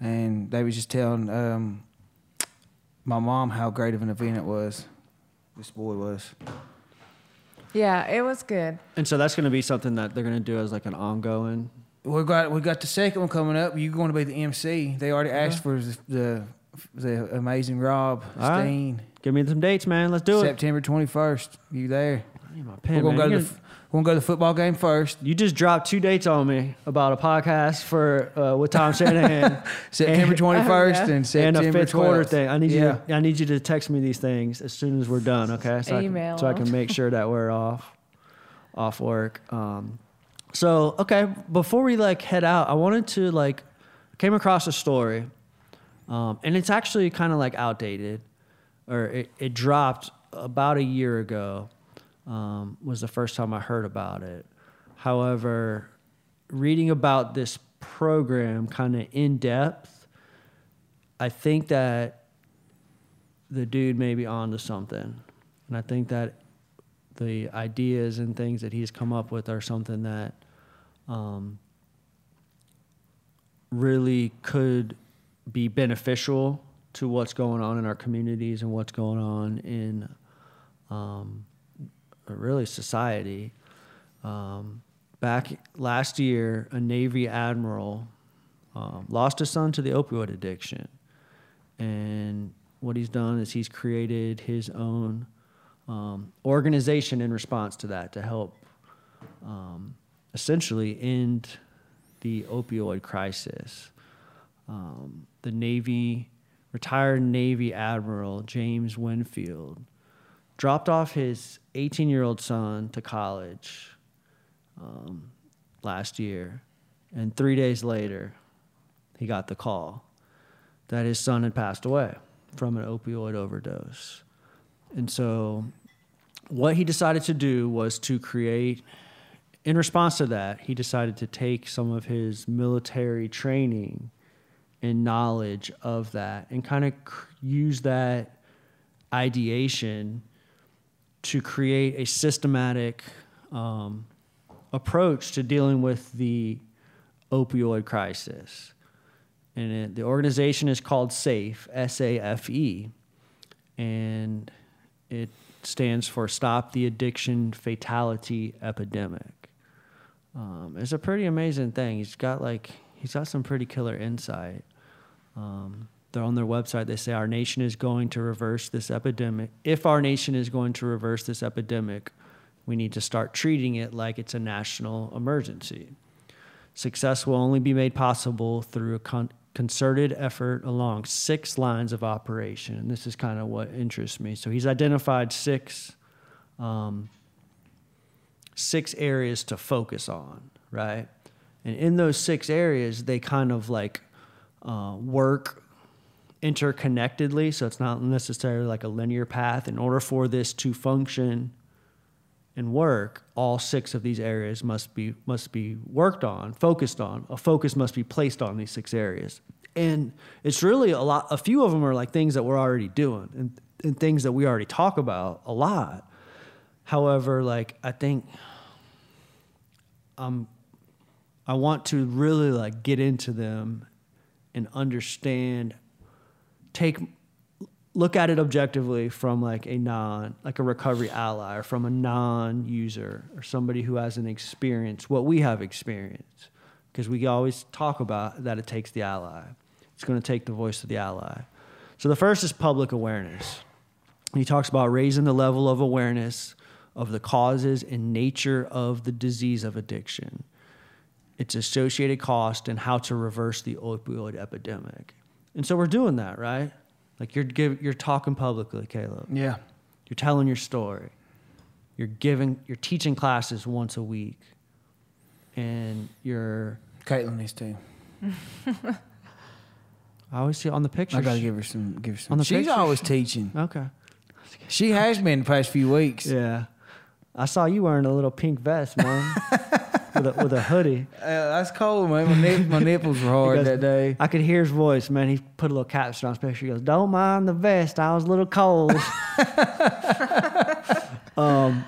And they was just telling um, my mom how great of an event it was. This boy was. Yeah, it was good. And so that's going to be something that they're going to do as like an ongoing. We got we got the second one coming up. You're going to be the MC? They already asked for the the, the amazing Rob All right. Steen. Give me some dates, man. Let's do it. September twenty first. You there? I need my We're pen, gonna man. go to You're the f- we're gonna go to the football game first. You just dropped two dates on me about a podcast for uh, with Tom Shanahan <laughs> September And- twenty first <laughs> yeah. and and September a fifth quarter 12th. thing. I need yeah. you. To, I need you to text me these things as soon as we're done. Okay, so I Email can, so I them. can make sure that we're off <laughs> off work. Um, so okay, before we like head out, I wanted to like came across a story, um, and it's actually kind of like outdated, or it, it dropped about a year ago. Um, was the first time I heard about it. However, reading about this program kind of in depth, I think that the dude may be onto something. And I think that the ideas and things that he's come up with are something that um, really could be beneficial to what's going on in our communities and what's going on in um, really society. Um, back last year, a Navy admiral um, lost his son to the opioid addiction. And what he's done is he's created his own um, organization in response to that to help um, essentially end the opioid crisis. Um, the Navy, retired Navy Admiral James Winnefeld, dropped off his 18 year old son to college um, last year. And three days later, he got the call that his son had passed away from an opioid overdose. And so, what he decided to do was to create, in response to that, he decided to take some of his military training and knowledge of that and kind of cr- use that ideation to create a systematic um, approach to dealing with the opioid crisis. And it, the organization is called SAFE, S A F E, and it stands for Stop the Addiction Fatality Epidemic. Um, it's a pretty amazing thing. He's got like he's got some pretty killer insight. Um, they're on their website. They say our nation is going to reverse this epidemic. If our nation is going to reverse this epidemic, we need to start treating it like it's a national emergency. Success will only be made possible through a con- concerted effort along six lines of operation. And this is kind of what interests me. So he's identified six um, six areas to focus on, right? And in those six areas, they kind of like uh, work interconnectedly. So it's not necessarily like a linear path. In order for this to function and work, all six of these areas must be must be worked on, focused on. A focus must be placed on these six areas. And it's really a lot. A few of them are like things that we're already doing and, and things that we already talk about a lot. However, like I think um, I want to really like get into them and understand, take, look at it objectively from like a non, like a recovery ally or from a non-user or somebody who hasn't experienced what we have experienced. Because we always talk about that it takes the ally. It's going to take the voice of the ally. So the first is public awareness. He talks about raising the level of awareness of the causes and nature of the disease of addiction, its associated cost, and how to reverse the opioid epidemic. And so we're doing that, right? Like you're give, you're talking publicly, Caleb. Yeah. You're telling your story. You're giving you're teaching classes once a week. And you're Caitlin needs to. <laughs> I always see on the pictures. I gotta give her some. Give her some. On the She's pictures? always teaching. Okay. She has been the past few weeks. Yeah. I saw you wearing a little pink vest, man, <laughs> with, a, with a hoodie. <laughs> Uh, that's cold, man. My, nip, my nipples were hard goes- that day. I could hear his voice, man. He put a little caption on his picture. He goes, "Don't mind the vest. I was a little cold." <laughs> um,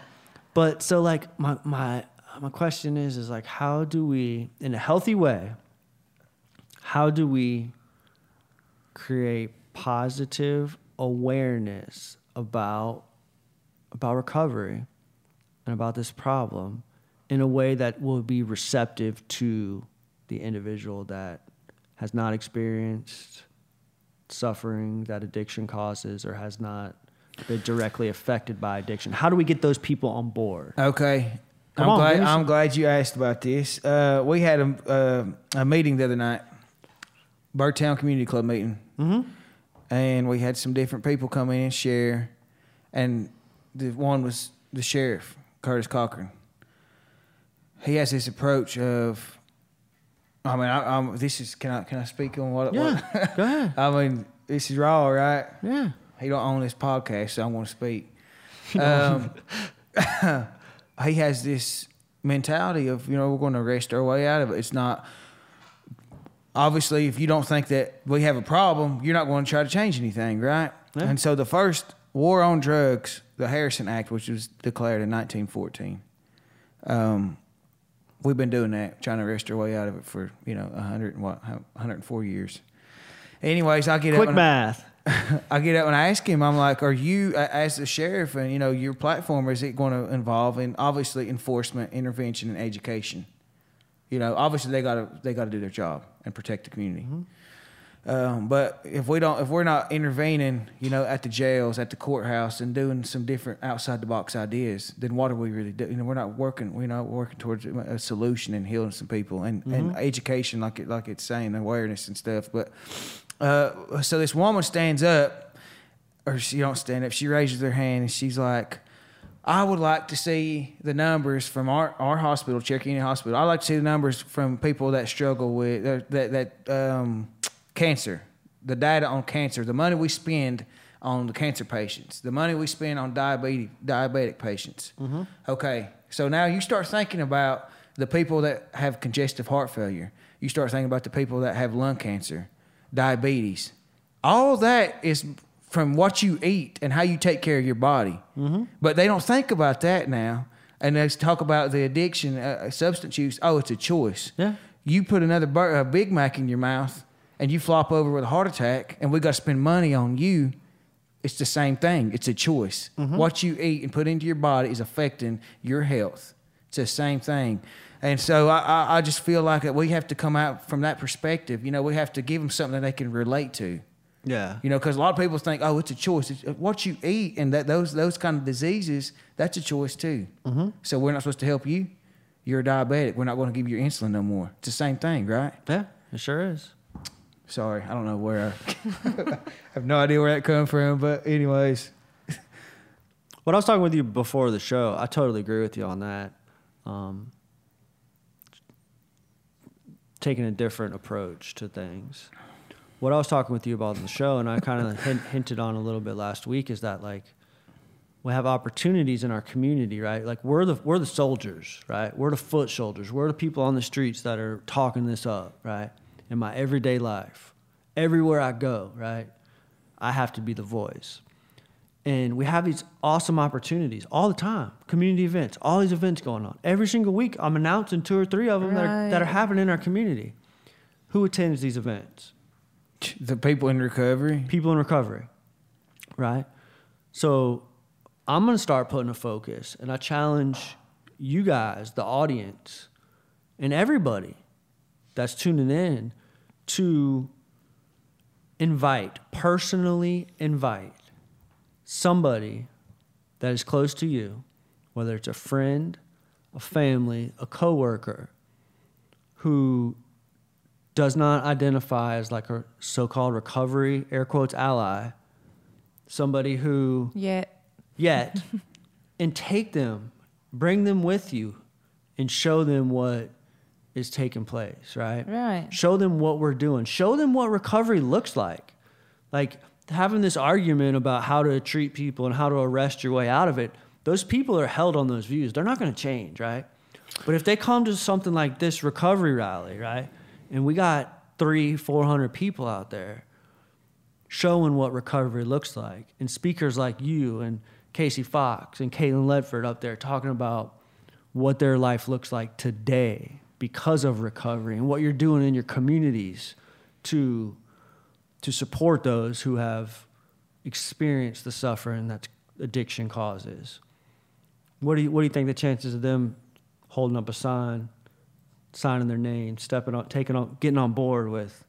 but so like my my my question is is like how do we in a healthy way? How do we create positive awareness about about recovery and about this problem in a way that will be receptive to the individual that has not experienced suffering that addiction causes or has not been directly affected by addiction. How do we get those people on board? Okay. Come I'm on, glad. give me some- I'm glad you asked about this. Uh, we had a uh, a meeting the other night, Birdtown Community Club meeting, mm-hmm. and we had some different people come in and share, and the one was the sheriff, Curtis Cochran. He has this approach of, I mean, I, I'm, this is can I can I speak on what? Yeah, what go ahead. <laughs> I mean, this is raw, right? Yeah. He don't own this podcast, so I'm going to speak. <laughs> Um, <laughs> he has this mentality of you know we're going to arrest our way out of it. It's not obviously if you don't think that we have a problem, you're not going to try to change anything, right? Yeah. And so the first war on drugs, the Harrison Act, which was declared in 1914, um, we've been doing that, trying to arrest our way out of it for you know 100 and what 104 years. Anyways, I get Quick math. <laughs> I get up and I ask him, I'm like, are you, I ask the sheriff, and you know, your platform, is it going to involve in obviously enforcement, intervention, and education? You know, obviously they got to they got to do their job and protect the community. Mm-hmm. Um, but if we don't, if we're not intervening, you know, at the jails, at the courthouse, and doing some different outside the box ideas, then what are we really doing? You know, we're not working. We're not working towards a solution and healing some people and, and education, like it, like it's saying, awareness and stuff. But uh, so this woman stands up, or she don't stand up. She raises her hand and she's like, "I would like to see the numbers from our, our hospital, Cherokee Indian Hospital. I'd like to see the numbers from people that struggle with that that, that um, cancer, the data on cancer, the money we spend on the cancer patients, the money we spend on diabetes diabetic patients. Mm-hmm. Okay, so now you start thinking about the people that have congestive heart failure. You start thinking about the people that have lung cancer, diabetes. All that is from what you eat and how you take care of your body. Mm-hmm. But they don't think about that now. And they talk about the addiction, uh, uh, substance use. Oh, it's a choice. Yeah. You put another bur- a Big Mac in your mouth and you flop over with a heart attack, and we got to spend money on you. It's the same thing. It's a choice. What you eat and put into your body is affecting your health. It's the same thing. And so I, I, I just feel like we have to come out from that perspective. You know, we have to give them something that they can relate to. Yeah. You know, because a lot of people think, oh, it's a choice. It's, what you eat and that those those kind of diseases, that's a choice too. Mm-hmm. So we're not supposed to help you. You're a diabetic. We're not going to give you your insulin no more. It's the same thing, right? Yeah, it sure is. Sorry, I don't know where. I, <laughs> have no idea where that come from. But anyways, <laughs> When I was talking with you before the show, I totally agree with you on that. Um, taking a different approach to things. What I was talking with you about in the show, and I kind of <laughs> hint, hinted on a little bit last week, is that like we have opportunities in our community, right? Like we're the we're the soldiers, right? We're the foot soldiers. We're the people on the streets that are talking this up, right? In my everyday life, everywhere I go, right? I have to be the voice. And we have these awesome opportunities all the time. Community events, all these events going on. Every single week, I'm announcing two or three of them that, are, that are happening in our community. Who attends these events? the people in recovery. People in recovery, right? So I'm going to start putting a focus, and I challenge you guys, the audience, and everybody that's tuning in to invite, personally invite somebody that is close to you, whether it's a friend, a family, a coworker, who does not identify as like a so-called recovery air quotes ally, somebody who Yet. yet <laughs> and take them, bring them with you, and show them what is taking place, right? Right. Show them what we're doing. Show them what recovery looks like. Like having this argument about how to treat people and how to arrest your way out of it, those people are held on those views. They're not going to change, right? But if they come to something like this recovery rally, right, and we got three, four hundred people out there showing what recovery looks like, and speakers like you and Casey Fox and Caitlin Ledford up there talking about what their life looks like today because of recovery and what you're doing in your communities to to support those who have experienced the suffering that addiction causes. What do you what do you think the chances of them holding up a sign, signing their name, stepping on, taking on, getting on board with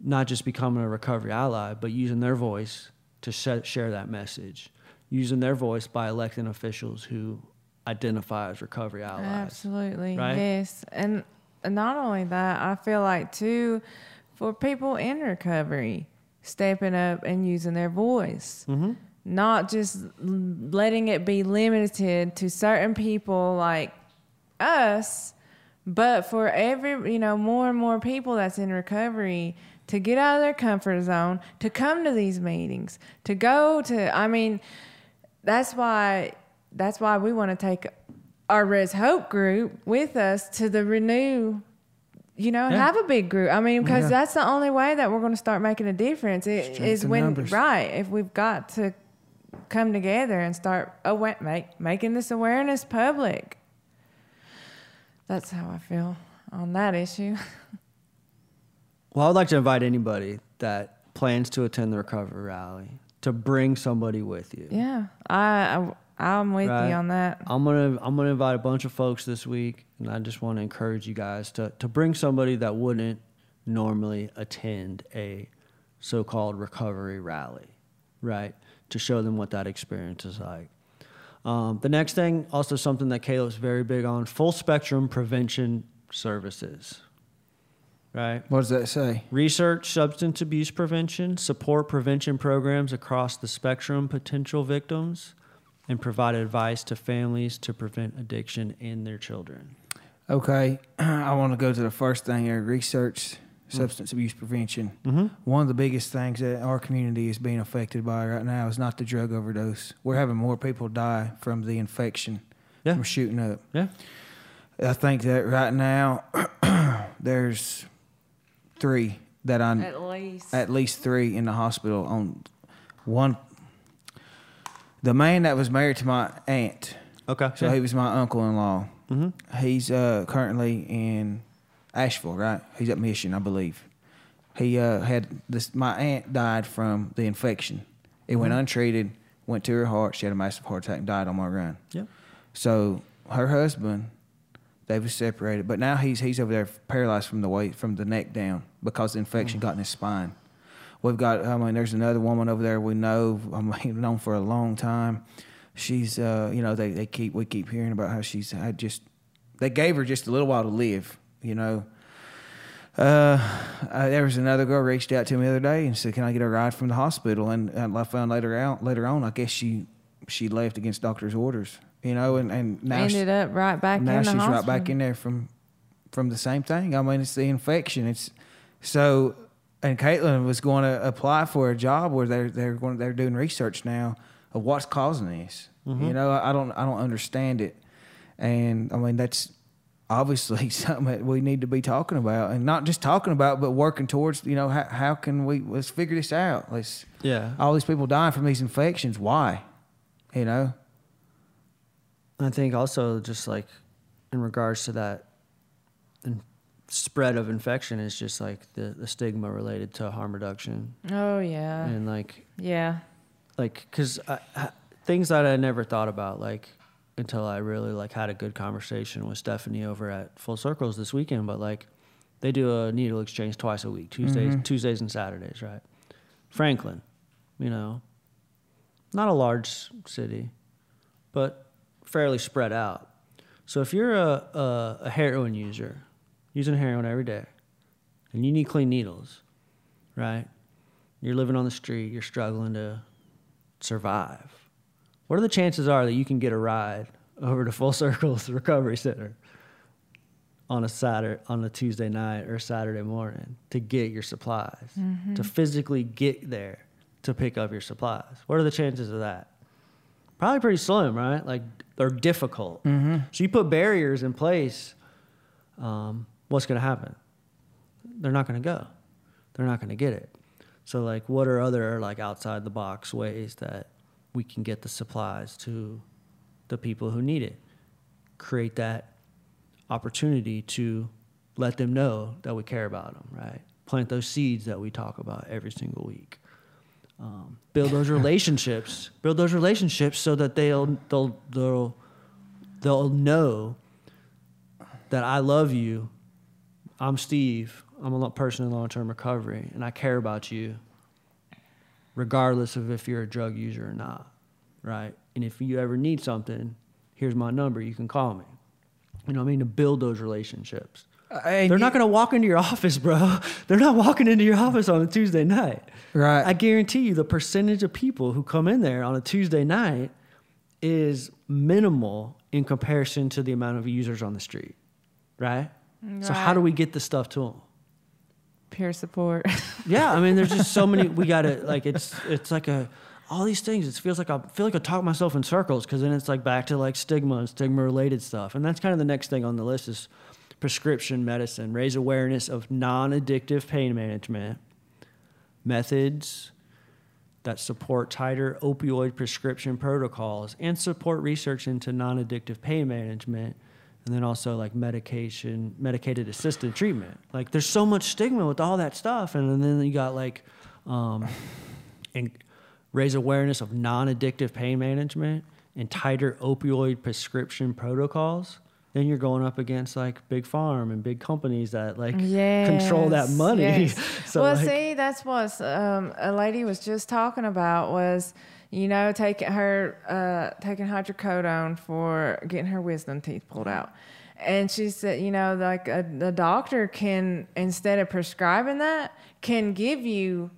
not just becoming a recovery ally, but using their voice to share that message, using their voice by electing officials who identify as recovery allies. Absolutely, right? yes, and not only that, I feel like too, for people in recovery, stepping up and using their voice. Mm-hmm. Not just letting it be limited to certain people like us, but for every, you know, more and more people that's in recovery to get out of their comfort zone, to come to these meetings, to go to, I mean, that's why that's why we want to take our Res Hope group with us to the Renew. You know, Yeah. have a big group. I mean, because Yeah. that's the only way that we're going to start making a difference. It is when numbers. right if we've got to come together and start awa- make making this awareness public. That's how I feel on that issue. <laughs> Well, I would like to invite anybody that plans to attend the recovery rally to bring somebody with you. yeah, I, I I'm with Right. you on that. I'm gonna I'm gonna invite a bunch of folks this week, and I just want to encourage you guys to to bring somebody that wouldn't normally attend a so-called recovery rally, right? To show them what that experience is like. Um, the next thing, also something that Caleb's very big on: full spectrum prevention services, right? What does that say? Research substance abuse prevention, support prevention programs across the spectrum potential victims, and provide advice to families to prevent addiction in their children. Okay, <clears throat> I want to go to the first thing here research substance abuse prevention. Mm-hmm. One of the biggest things that our community is being affected by right now is not the drug overdose. We're having more people die from the infection Yeah. from shooting up. Yeah. I think that right now <clears throat> there's three that I At least. at least three in the hospital on one. The man that was married to my aunt, Okay. so he was my uncle-in-law. mm-hmm. He's uh, currently in Asheville, right? He's at Mission, I believe. He uh, had this. My aunt died from the infection. It went untreated, went to her heart. She had a massive heart attack and died on my run. Yep. So her husband, they was separated, but now he's he's over there paralyzed from the weight from the neck down because the infection got in his spine. We've got, I mean, there's another woman over there we know, I mean, <laughs> known for a long time. She's, uh, you know, they, they keep, we keep hearing about how she's had just, they gave her just a little while to live, you know. Uh, uh, there was another girl reached out to me the other day and said, "Can I get a ride from the hospital?" And, and I found later out later on, I guess she she left against doctor's orders, you know, and and now she- ended up right back now she's hospital. right back in there from from the same thing. I mean, it's the infection. It's so. And Caitlin was going to apply for a job where they're they're going they're doing research now of what's causing this. Mm-hmm. You know, I, don't I don't understand it, and I mean that's obviously <laughs> something that we need to be talking about, and not just talking about, but working towards. You know, how how can we let's figure this out? Let's Yeah. all these people dying from these infections. Why? You know. I think also just like in regards to that spread of infection is just like the, the stigma related to harm reduction Oh yeah, and like yeah. like because things that I never thought about like until I really like had a good conversation with Stephanie over at Full Circles this weekend. But like they do a needle exchange twice a week, Tuesdays, mm-hmm. Tuesdays and Saturdays, right? Franklin, you know, not a large city, but fairly spread out. So if you're a, a, a heroin user, using heroin every day, and you need clean needles, right? You're living on the street, you're struggling to survive. What are the chances are that you can get a ride over to Full Circle's <laughs> Recovery Center? on a Saturday, on a Tuesday night or Saturday morning to get your supplies, to physically get there to pick up your supplies. What are the chances of that? Probably pretty slim, right? Like they're difficult. So you put barriers in place. Um, what's going to happen? They're not going to go. They're not going to get it. So like, what are other like outside the box ways that we can get the supplies to the people who need it? Create that opportunity to let them know that we care about them, right? Plant those seeds that we talk about every single week. Um, build those <laughs> relationships. Build those relationships so that they'll they'll they'll they'll know that I love you. I'm Steve. I'm a person in long term recovery, and I care about you, regardless of if you're a drug user or not, right? And if you ever need something, here's my number. You can call me. You know what I mean? To build those relationships. Uh, and They're not going to walk into your office, bro. <laughs> They're not walking into your office on a Tuesday night. Right. I guarantee you the percentage of people who come in there on a Tuesday night is minimal in comparison to the amount of users on the street. Right? So how do we get the stuff to them? Peer support. <laughs> Yeah, I mean, there's just so many. We got to like it's it's like a all these things. It feels like I feel like I talk myself in circles because then it's like back to like stigma and stigma related stuff, and that's kind of the next thing on the list is prescription medicine. Raise awareness of non-addictive pain management methods that support tighter opioid prescription protocols and support research into non-addictive pain management and then also like medication medicated assisted treatment like there's so much stigma with all that stuff and then you got like um, and raise awareness of non-addictive pain management and tighter opioid prescription protocols then you're going up against like big farm and big companies that like control that money <laughs> yes. so well, like, see, that's what um, a lady was just talking about was, you know, taking her uh, taking hydrocodone for getting her wisdom teeth pulled out. And she said, you know, like a, the doctor can instead of prescribing that, can give you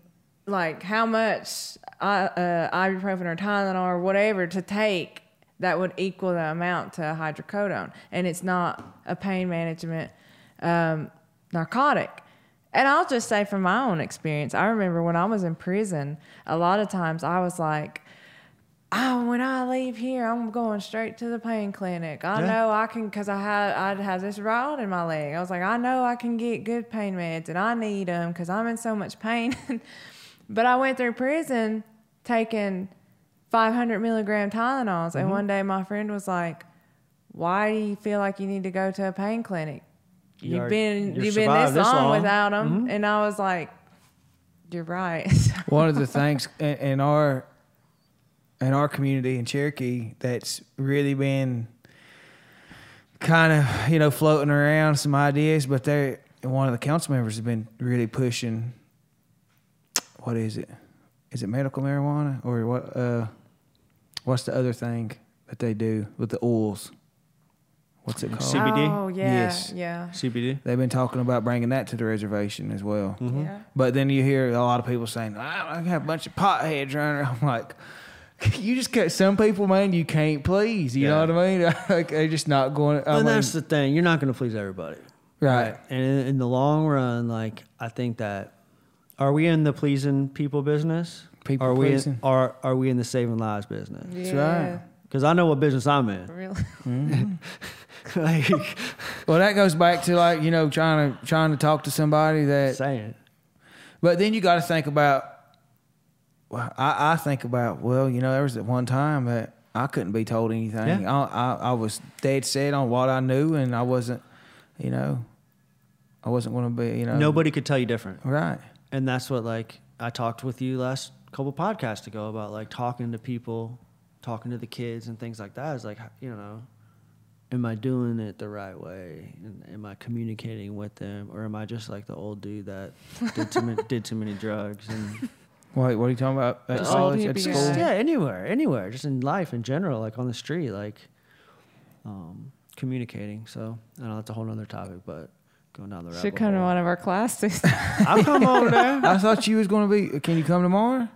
like how much uh, uh, ibuprofen or Tylenol or whatever to take that would equal the amount to hydrocodone, and it's not a pain management um, narcotic. And I'll just say from my own experience, I remember when I was in prison, a lot of times I was like, oh, when I leave here, I'm going straight to the pain clinic. I Yeah. know I can, because I had I'd have this rod in my leg. I was like, I know I can get good pain meds, and I need them because I'm in so much pain. <laughs> but I went through prison taking 500 milligram Tylenols, and mm-hmm. one day my friend was like, "Why do you feel like you need to go to a pain clinic? You You've are- been you've been this this long, long." without them." And I was like, "You're right." <laughs> one of the things in, in our in our community in Cherokee that's really been kind of you know floating around some ideas, but they one of the council members has been really pushing. What is it? Is it medical marijuana or what? Uh, what's the other thing that they do with the oils? What's it called? CBD? Oh yeah, Yes. yeah, CBD. They've been talking about bringing that to the reservation as well. Mm-hmm. yeah. But then you hear a lot of people saying, I, I have a bunch of potheads running around. <laughs> I'm like, <laughs> you just can't, some people, man, you can't please. You know what I mean? <laughs> like, they're just not going. I and mean, that's the thing. You're not going to please everybody. right. And in, in the long run, like I think that are we in the pleasing people business? People are we pleasing. in, are are we in the saving lives business? That's yeah. right. Because I know what business I'm in. Really? Mm-hmm. <laughs> like Well, that goes back to like you know trying to trying to talk to somebody that. saying, But then you got to think about. Well, I, I think about well, you know, there was at one time that I couldn't be told anything. Yeah. I, I I was dead set on what I knew, and I wasn't, you know, I wasn't going to be, you know, nobody could tell you different. Right. And that's what like I talked with you last couple podcasts ago about like talking to people, talking to the kids and things like that. Is like you know, am I doing it the right way? And am I communicating with them, or am I just like the old dude that did too many, did too many drugs and <laughs> Wait, what are you talking about? At The college, old at school? guy. yeah, anywhere, anywhere, just in life in general, like on the street, like um, communicating. So I know that's a whole nother topic, but going down the rabbit Should come to one of our classes. <laughs> I'll come over there. I thought you was going to be. Can you come tomorrow?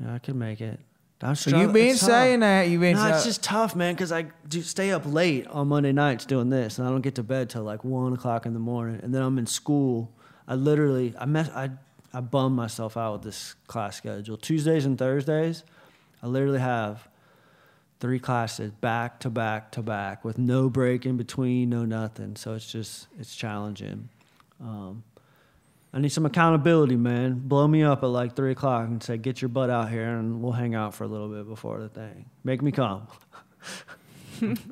Yeah, I could make it. I'm So you've been saying that. You've been No, it's just tough, man, because I do stay up late on Monday nights doing this, and I don't get to bed till like one o'clock in the morning, and then I'm in school. I literally, I mess, I, I bum myself out with this class schedule. Tuesdays and Thursdays, I literally have three classes back to back to back with no break in between, no nothing. So it's just, it's challenging. Um, I need some accountability, man. Blow me up at like three o'clock and say, "Get your butt out here, and we'll hang out for a little bit before the thing. Make me come." <laughs>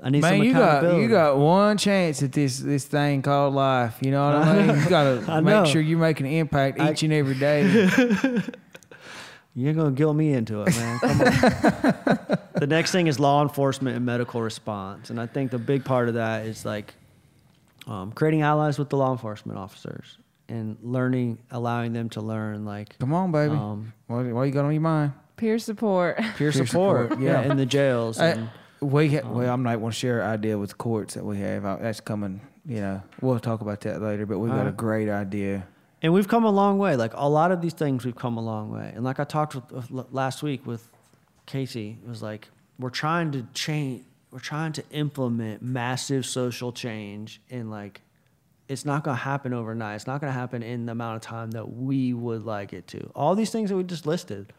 I need Man, some you got you got one chance at this this thing called life. You know what I mean? You got <laughs> I to know. make sure you make an impact I- each and every day. <laughs> You ain't gonna guilt me into it, man. Come on. the next thing is law enforcement and medical response, and I think the big part of that is like um, creating allies with the law enforcement officers and learning, allowing them to learn like Come on, baby. um, what, what you got on your mind? Peer support. <laughs> peer, Peer support, support, yeah, yeah. in the jails. Uh, and, we ha- Um, well, I'm not want to share an idea with the courts that we have. Uh, That's coming. You know, we'll talk about that later. But we've got a great idea. And we've come a long way. Like a lot of these things, we've come a long way. And like I talked with, with l- last week with Casey, it was like we're trying to change. We're trying to implement massive social change, in like it's not going to happen overnight. It's not going to happen in the amount of time that we would like it to. All these things that we just listed,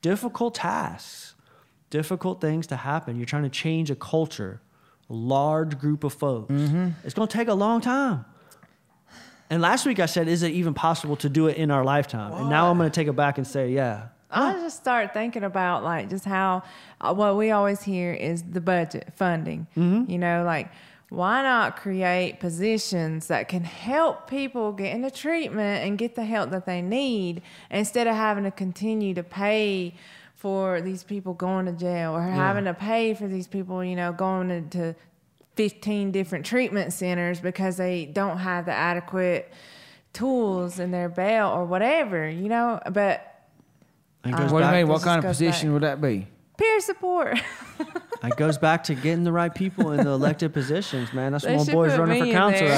difficult tasks, difficult things to happen. You're trying to change a culture, a large group of folks. It's going to take a long time. And last week I said, is it even possible to do it in our lifetime? And now I'm going to take it back and say, yeah. I just start thinking about like just how uh, what we always hear is the budget funding. You know, like why not create positions that can help people get into treatment and get the help that they need instead of having to continue to pay for these people going to jail or having to pay for these people, you know, going into 15 different treatment centers because they don't have the adequate tools in their bail or whatever, you know, but And it goes, What do you mean? What kind of position back. would that be? Peer support. it goes back to getting the right people in the elected positions, man. That's why what my boys running for council there.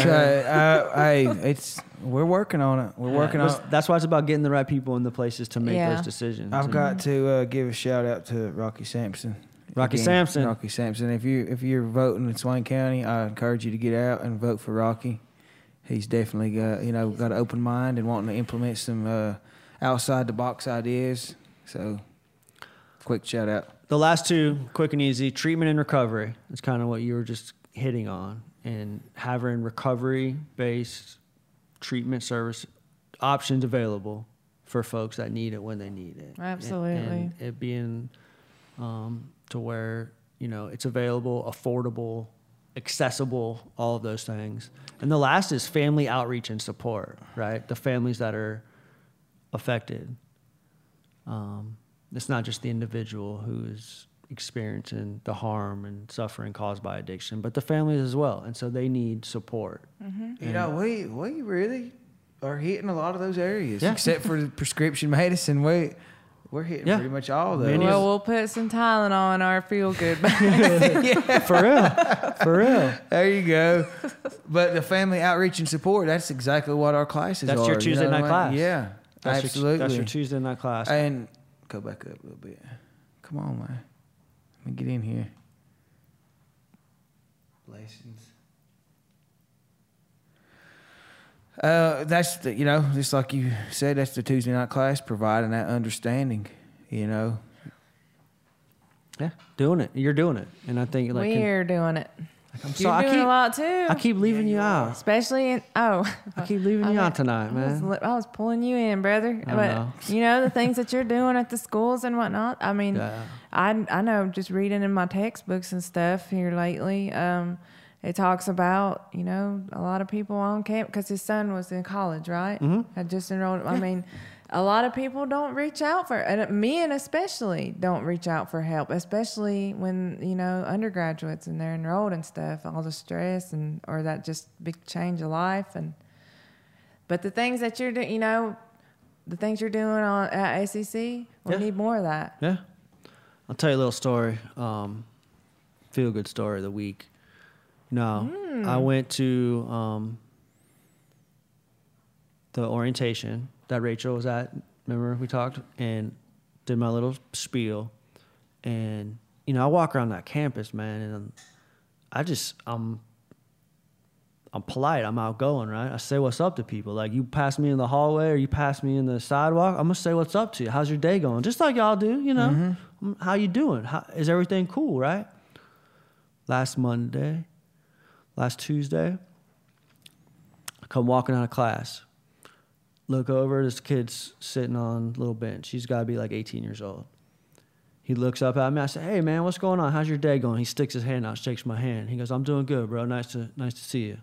out So, here. uh, it's we're working on it. We're working on. that's- That's why it's about getting the right people in the places to make Yeah. those decisions. I've got to uh, give a shout out to Rocky Sampson. Rocky Sampson. Rocky Sampson. If you if you're voting in Swain County, I encourage you to get out and vote for Rocky. He's definitely got you know got an open mind and wanting to implement some uh, outside the box ideas. So, quick shout out. The last two, quick and easy, treatment and recovery. Is kind of what you were just hitting on, and having recovery-based treatment service options available for folks that need it when they need it. And- Absolutely. and it being um, to where you know it's available, affordable, accessible, all of those things. And the last is family outreach and support. Right, the families that are affected. Um, it's not just the individual who is experiencing the harm and suffering caused by addiction, but the families as well. And so they need support. Mm-hmm. You know, we we really are hitting a lot of those areas, Yeah. except for the prescription medicine. We we're hitting Yeah. pretty much all those. Many well, we'll put some Tylenol in our feel good <laughs> bag. For real. For real. There you go. but the family outreach and support, that's exactly what our classes That's are. your you Tuesday know night I mean? class. Yeah. That's absolutely. Your, that's your Tuesday night class. And go back up a little bit. Come on, man. Let me get in here. Blessings. Uh, that's the, you know, just like you said, that's the Tuesday night class, providing that understanding. You know, yeah, doing it. You're doing it. And I think like we're doing it. I'm You're I doing keep, a lot too. I keep leaving you out. Especially in oh, I keep leaving <laughs> I you mean, out tonight, I was, man. li- I was pulling you in, brother. I but know. you know the things that you're doing at the schools and whatnot. I mean, Yeah. I I know just reading in my textbooks and stuff here lately. Um, it talks about you know a lot of people on camp because his son was in college, right? Mm-hmm. Had just enrolled. I mean. A lot of people don't reach out for, and men especially don't reach out for help, especially when you know undergraduates and they're enrolled and stuff. All the stress and or that just big change of life, and but the things that you're doing, you know, the things you're doing on at ACC, we Yeah. need more of that. Yeah. I'll tell you a little story. Um, feel good story of the week. No, I went to um, the orientation that Rachel was at. Remember we talked and did my little spiel. And you know, I walk around that campus, man, and I just I'm I'm polite. I'm outgoing, right? I say what's up to people. Like you pass me in the hallway or you pass me in the sidewalk, I'm gonna say what's up to you. How's your day going? Just like y'all do, you know. Mm, How you doing? How, is everything cool, right? Last Monday, last Tuesday, I come walking out of class. Look over, this kid's sitting on a little bench. He's got to be like 18 years old. He looks up at me. I say, "Hey, man, what's going on? How's your day going?" He sticks his hand out, shakes my hand. He goes, "I'm doing good, bro. Nice to nice to see you."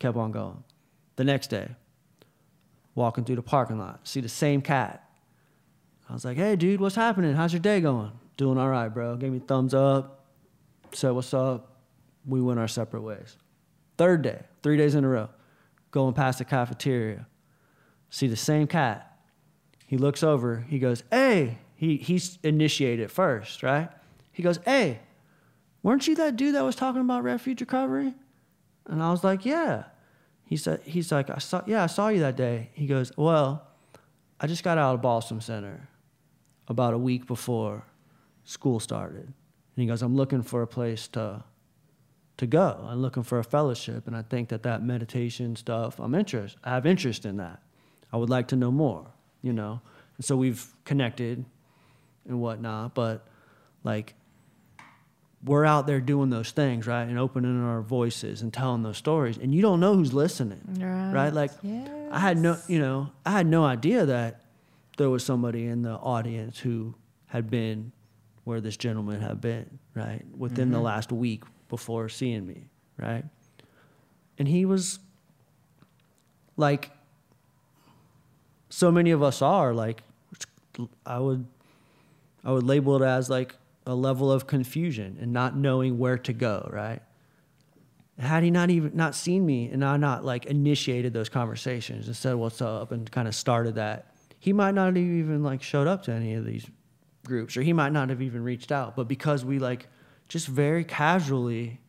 Kept on going. The next day, walking through the parking lot, see the same cat. I was like, "Hey, dude, what's happening? How's your day going?" Doing all right, bro. Gave me thumbs up. Said, "What's up?" We went our separate ways. Third day, three days in a row, going past the cafeteria, see the same cat. He looks over. He goes, "Hey." He he's initiated first, right? He goes, "Hey, weren't you that dude that was talking about refuge recovery?" And I was like, "Yeah." He said, "He's like, I saw, yeah, I saw you that day." He goes, "Well, I just got out of Balsam Center about a week before school started." And he goes, "I'm looking for a place to to go. I'm looking for a fellowship, and I think that that meditation stuff, I'm interest. I have interest in that. I would like to know more, you know. And so we've connected and whatnot, but like we're out there doing those things, right, and opening our voices and telling those stories, and you don't know who's listening, Right. right? Like I had no, you know, I had no idea that there was somebody in the audience who had been where this gentleman had been, right, within the mm-hmm. last week before seeing me, right, and he was like so many of us are like I would I would label it as like a level of confusion and not knowing where to go, right? Had he not even not seen me and I not like initiated those conversations and said what's up and kind of started that, he might not have even like showed up to any of these groups or he might not have even reached out. But because we like just very casually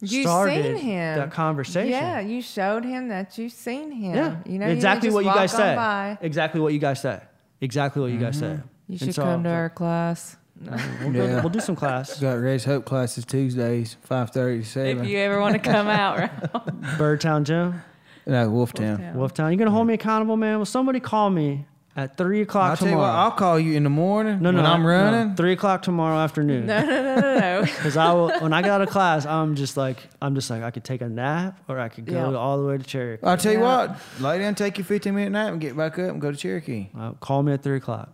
You started seen him. that conversation. Yeah, you showed him that you seen him. Yeah, You know, exactly you what you guys walk on say. by. Exactly what you guys say. Exactly what you guys say. Mm-hmm. You And should so come to was our class. We'll, go- we'll do some class. <laughs> Got Res Hope classes Tuesdays, five thirty to seven. If you ever want to come out, right? Birdtown Gym, no, Wolftown. Wolftown. Wolftown. You gonna hold me accountable, man? Will somebody call me at three o'clock I'll tell you tomorrow? what. I'll call you in the morning no, no, when I'm no, running. Three o'clock tomorrow afternoon. no, no, no, no, no. <laughs> Because I will, when I get out of class, I'm just like, I'm just like, I could take a nap or I could go Yeah. all the way to Cherokee. I'll tell you Yeah. what. Lay down, take your 15 minute nap, and get back up and go to Cherokee. Uh, call me at three o'clock.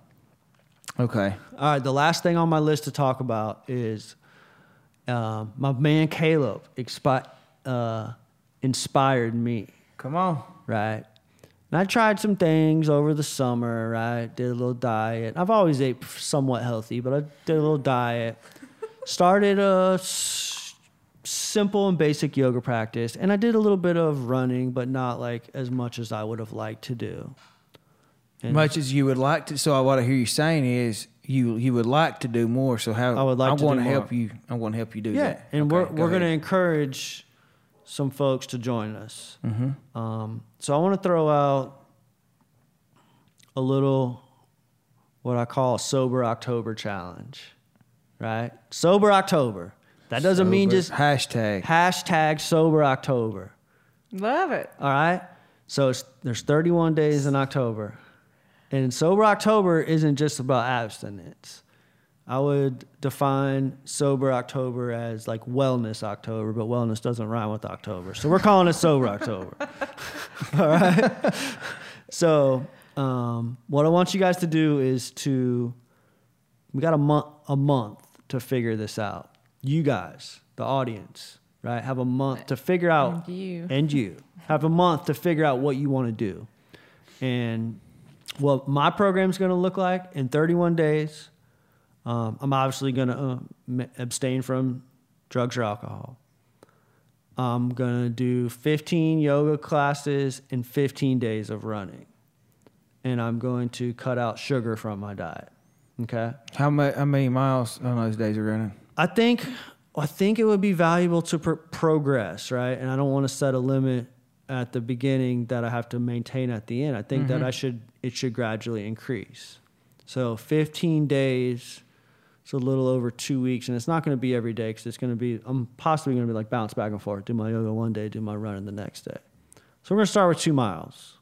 Okay. All right, the last thing on my list to talk about is um, my man Caleb expi- uh, inspired me, Come on. right? And I tried some things over the summer, right? Did a little diet. I've always ate somewhat healthy, but I did a little diet. Started a s- simple and basic yoga practice, and I did a little bit of running, but not like as much as I would have liked to do. And- Much as you would like to. So what I hear you saying is you you would like to do more. So how I would like I'm to do to help more. you. I'm going to help you do Yeah, that. and Okay, we're go we're going to encourage some folks to join us. Mm-hmm. Um, so I want to throw out a little what I call a sober October challenge, right? Sober October. That doesn't mean just hashtag. hashtag sober October. Love it. All right. So it's, there's 31 days in October, and sober October isn't just about abstinence. I would define sober October as like wellness October, but wellness doesn't rhyme with October, so we're calling it sober October. <laughs> All right. So um, what I want you guys to do is to we got a month a month to figure this out. You guys, the audience, right, have a month to figure out And you. and you have a month to figure out what you want to do. And what my program's going to look like in 31 days, um, I'm obviously going to uh, abstain from drugs or alcohol. I'm going to do 15 yoga classes and 15 days of running. And I'm going to cut out sugar from my diet. Okay? How, ma- how many miles on those days are running? I think I think it would be valuable to pr- progress, right? And I don't want to set a limit at the beginning that I have to maintain at the end. I think that I should it should gradually increase. So 15 days So a little over two weeks, and it's not going to be every day because it's going to be. I'm possibly going to be like bounce back and forth. Do my yoga one day, do my running the next day. So we're going to start with two miles.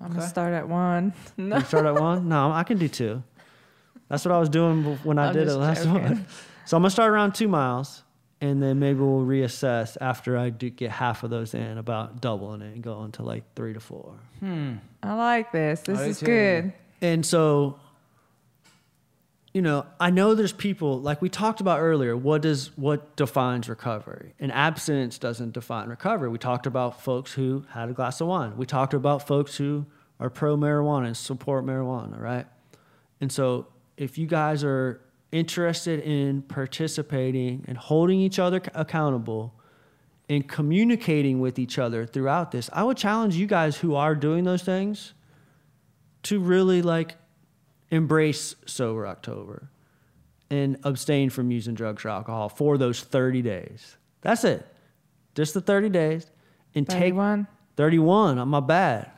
I'm gonna start at one. No. <laughs> You start at one? No, I can do two. That's what I was doing when I I'm did it last joking. one. So I'm gonna start around two miles, and then maybe we'll reassess after I do get half of those in about doubling it and going to like three to four. Hmm. I like this. This I is too. good. And so, you know, I know there's people like we talked about earlier. What does what defines recovery? And abstinence doesn't define recovery. We talked about folks who had a glass of wine. We talked about folks who are pro marijuana and support marijuana, right? And so, if you guys are interested in participating and holding each other accountable and communicating with each other throughout this, I would challenge you guys who are doing those things to really like embrace sober October and abstain from using drugs or alcohol for those 30 days. That's it. Just the 30 days and take 31? 31, I'm my bad.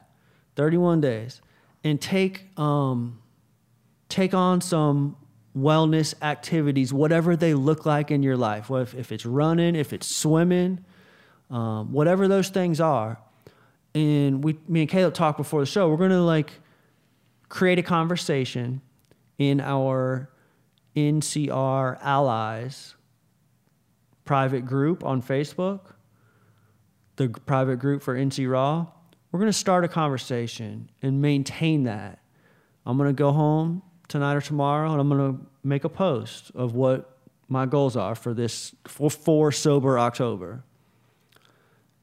31 days. And take um take on some wellness activities, whatever they look like in your life. What if, if it's running, if it's swimming, um, whatever those things are. And we, me and Caleb talked before the show. We're gonna like create a conversation in our NC Raw allies private group on Facebook, the private group for NC Raw. We're gonna start a conversation and maintain that. I'm gonna go home tonight or tomorrow, and I'm gonna make a post of what my goals are for this for, for sober October.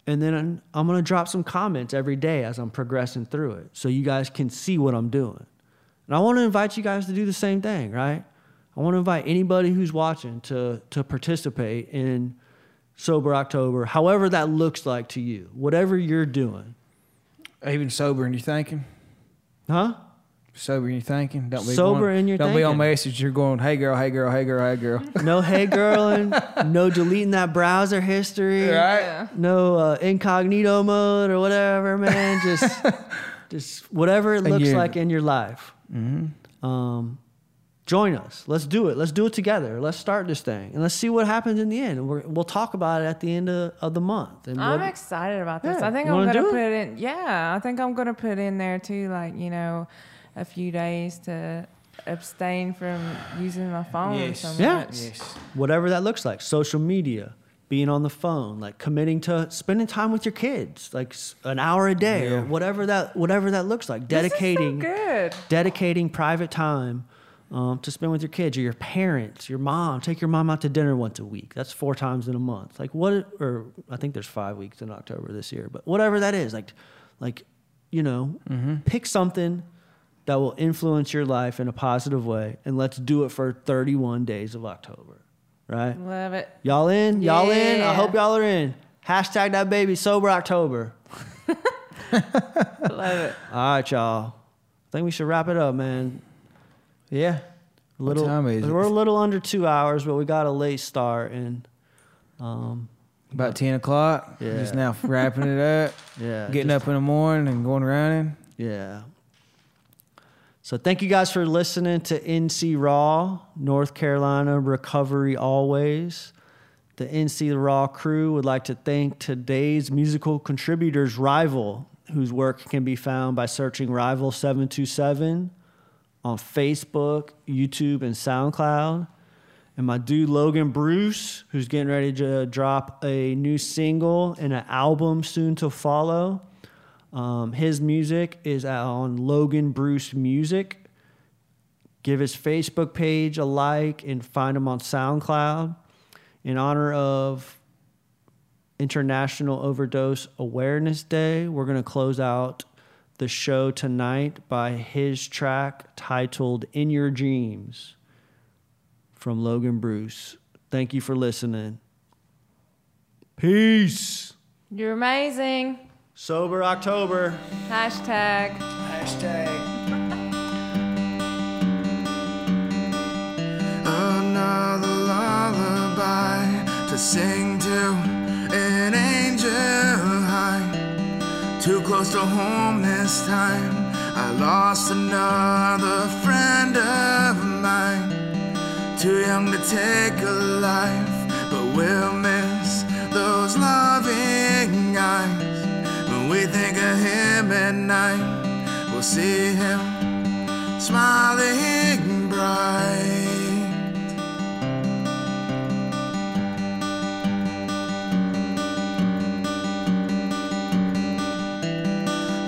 And then I'm going to drop some comments every day as I'm progressing through it so you guys can see what I'm doing. And I want to invite you guys to do the same thing, right? I want to invite anybody who's watching to, to participate in Sober October, however that looks like to you, whatever you're doing. Even sober in your thinking. Huh? Sober in your thinking. Don't be Sober going, in your Don't be on thinking. message. You're going, hey girl, hey girl, hey girl, hey girl. <laughs> No hey girl and no deleting that browser history. right? No uh, incognito mode or whatever, man. Just, <laughs> just whatever it looks like in your life. Mm-hmm. Um, join us. Let's do it. Let's do it together. Let's start this thing and let's see what happens in the end. And we're, we'll talk about it at the end of, of the month. And I'm what- excited about this. Yeah, I think you I'm gonna put it? in. Yeah, I think I'm gonna put in there too, like you know, a few days to abstain from using my phone Yes. so Yeah. much. Yes. whatever that looks like social media being on the phone like committing to spending time with your kids like an hour a day or whatever that whatever that looks like This is so dedicating good. dedicating private time um, to spend with your kids or your parents your mom take your mom out to dinner once a week that's four times in a month like what or i think there's five weeks in october this year but whatever that is like like you know pick something that will influence your life in a positive way and let's do it for 31 days of october right Love it. Y'all in? Y'all in? I hope y'all are in. Hashtag that baby sober October. <laughs> <laughs> Love it. All right, y'all. I think we should wrap it up, man. Yeah. A little, time is? We're a little under two hours, but we got a late start, and um, About 10 o'clock. Yeah. Just now wrapping it up. <laughs> yeah, Getting up in the morning and going running. Yeah. So thank you guys for listening to NC Raw, North Carolina Recovery Always. The NC Raw crew would like to thank today's musical contributors, Rival, whose work can be found by searching Rival 727 on Facebook, YouTube, and SoundCloud. And my dude Logan Bruce, who's getting ready to drop a new single and an album soon to follow. Um, his music is on Logan Bruce Music. Give his Facebook page a like and find him on SoundCloud. In honor of International Overdose Awareness Day, we're going to close out the show tonight by his track titled In Your Dreams from Logan Bruce. Thank you for listening. Peace. You're amazing. Sober October. Hashtag. Hashtag. another lullaby to sing to an angel high. Too close to home this time. I lost another friend of mine. too young to take a life, but we'll miss those loving eyes. We think of him at night, we'll see him smiling bright.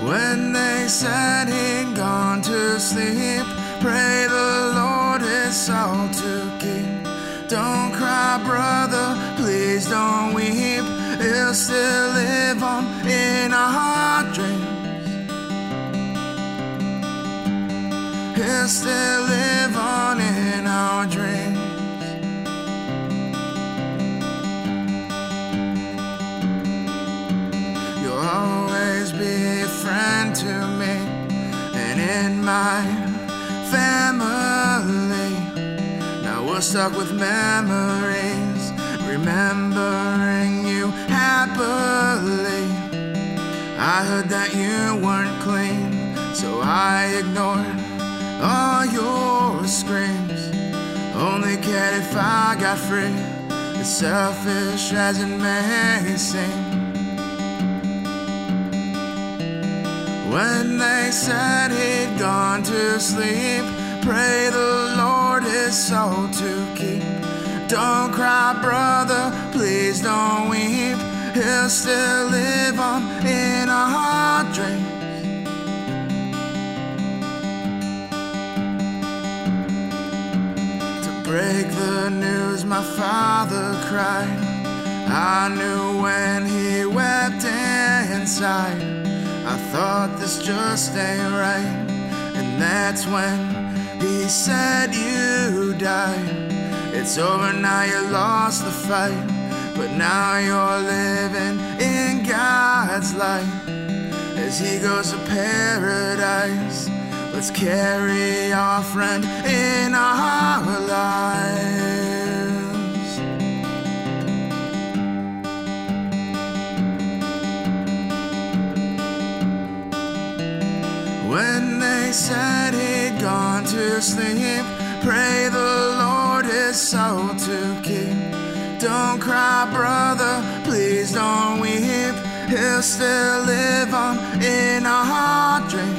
When they said he'd gone to sleep, pray the Lord his soul to keep. Don't cry, brother, please don't weep. He'll still live on in our dreams. He'll still live on in our dreams. You'll always be a friend to me and in my family. Now we're stuck with memories, remembering you happily. I heard that you weren't clean, so I ignored all your screams. Only cared if I got free, as selfish as it may seem. When they said he'd gone to sleep, pray the Lord his soul to keep. Don't cry, brother, please don't weep. He'll still live on in our dreams. To break the news, my father cried. I knew when he wept inside. I thought this just ain't right. And that's when he said you died. It's over now, you lost the fight. But now you're living in God's light. As he goes to paradise, let's carry our friend in our lives. When they said he'd gone to sleep, pray the Lord his soul to keep. Don't cry, brother, please don't weep. He'll still live on in our dreams.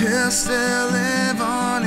He'll still live on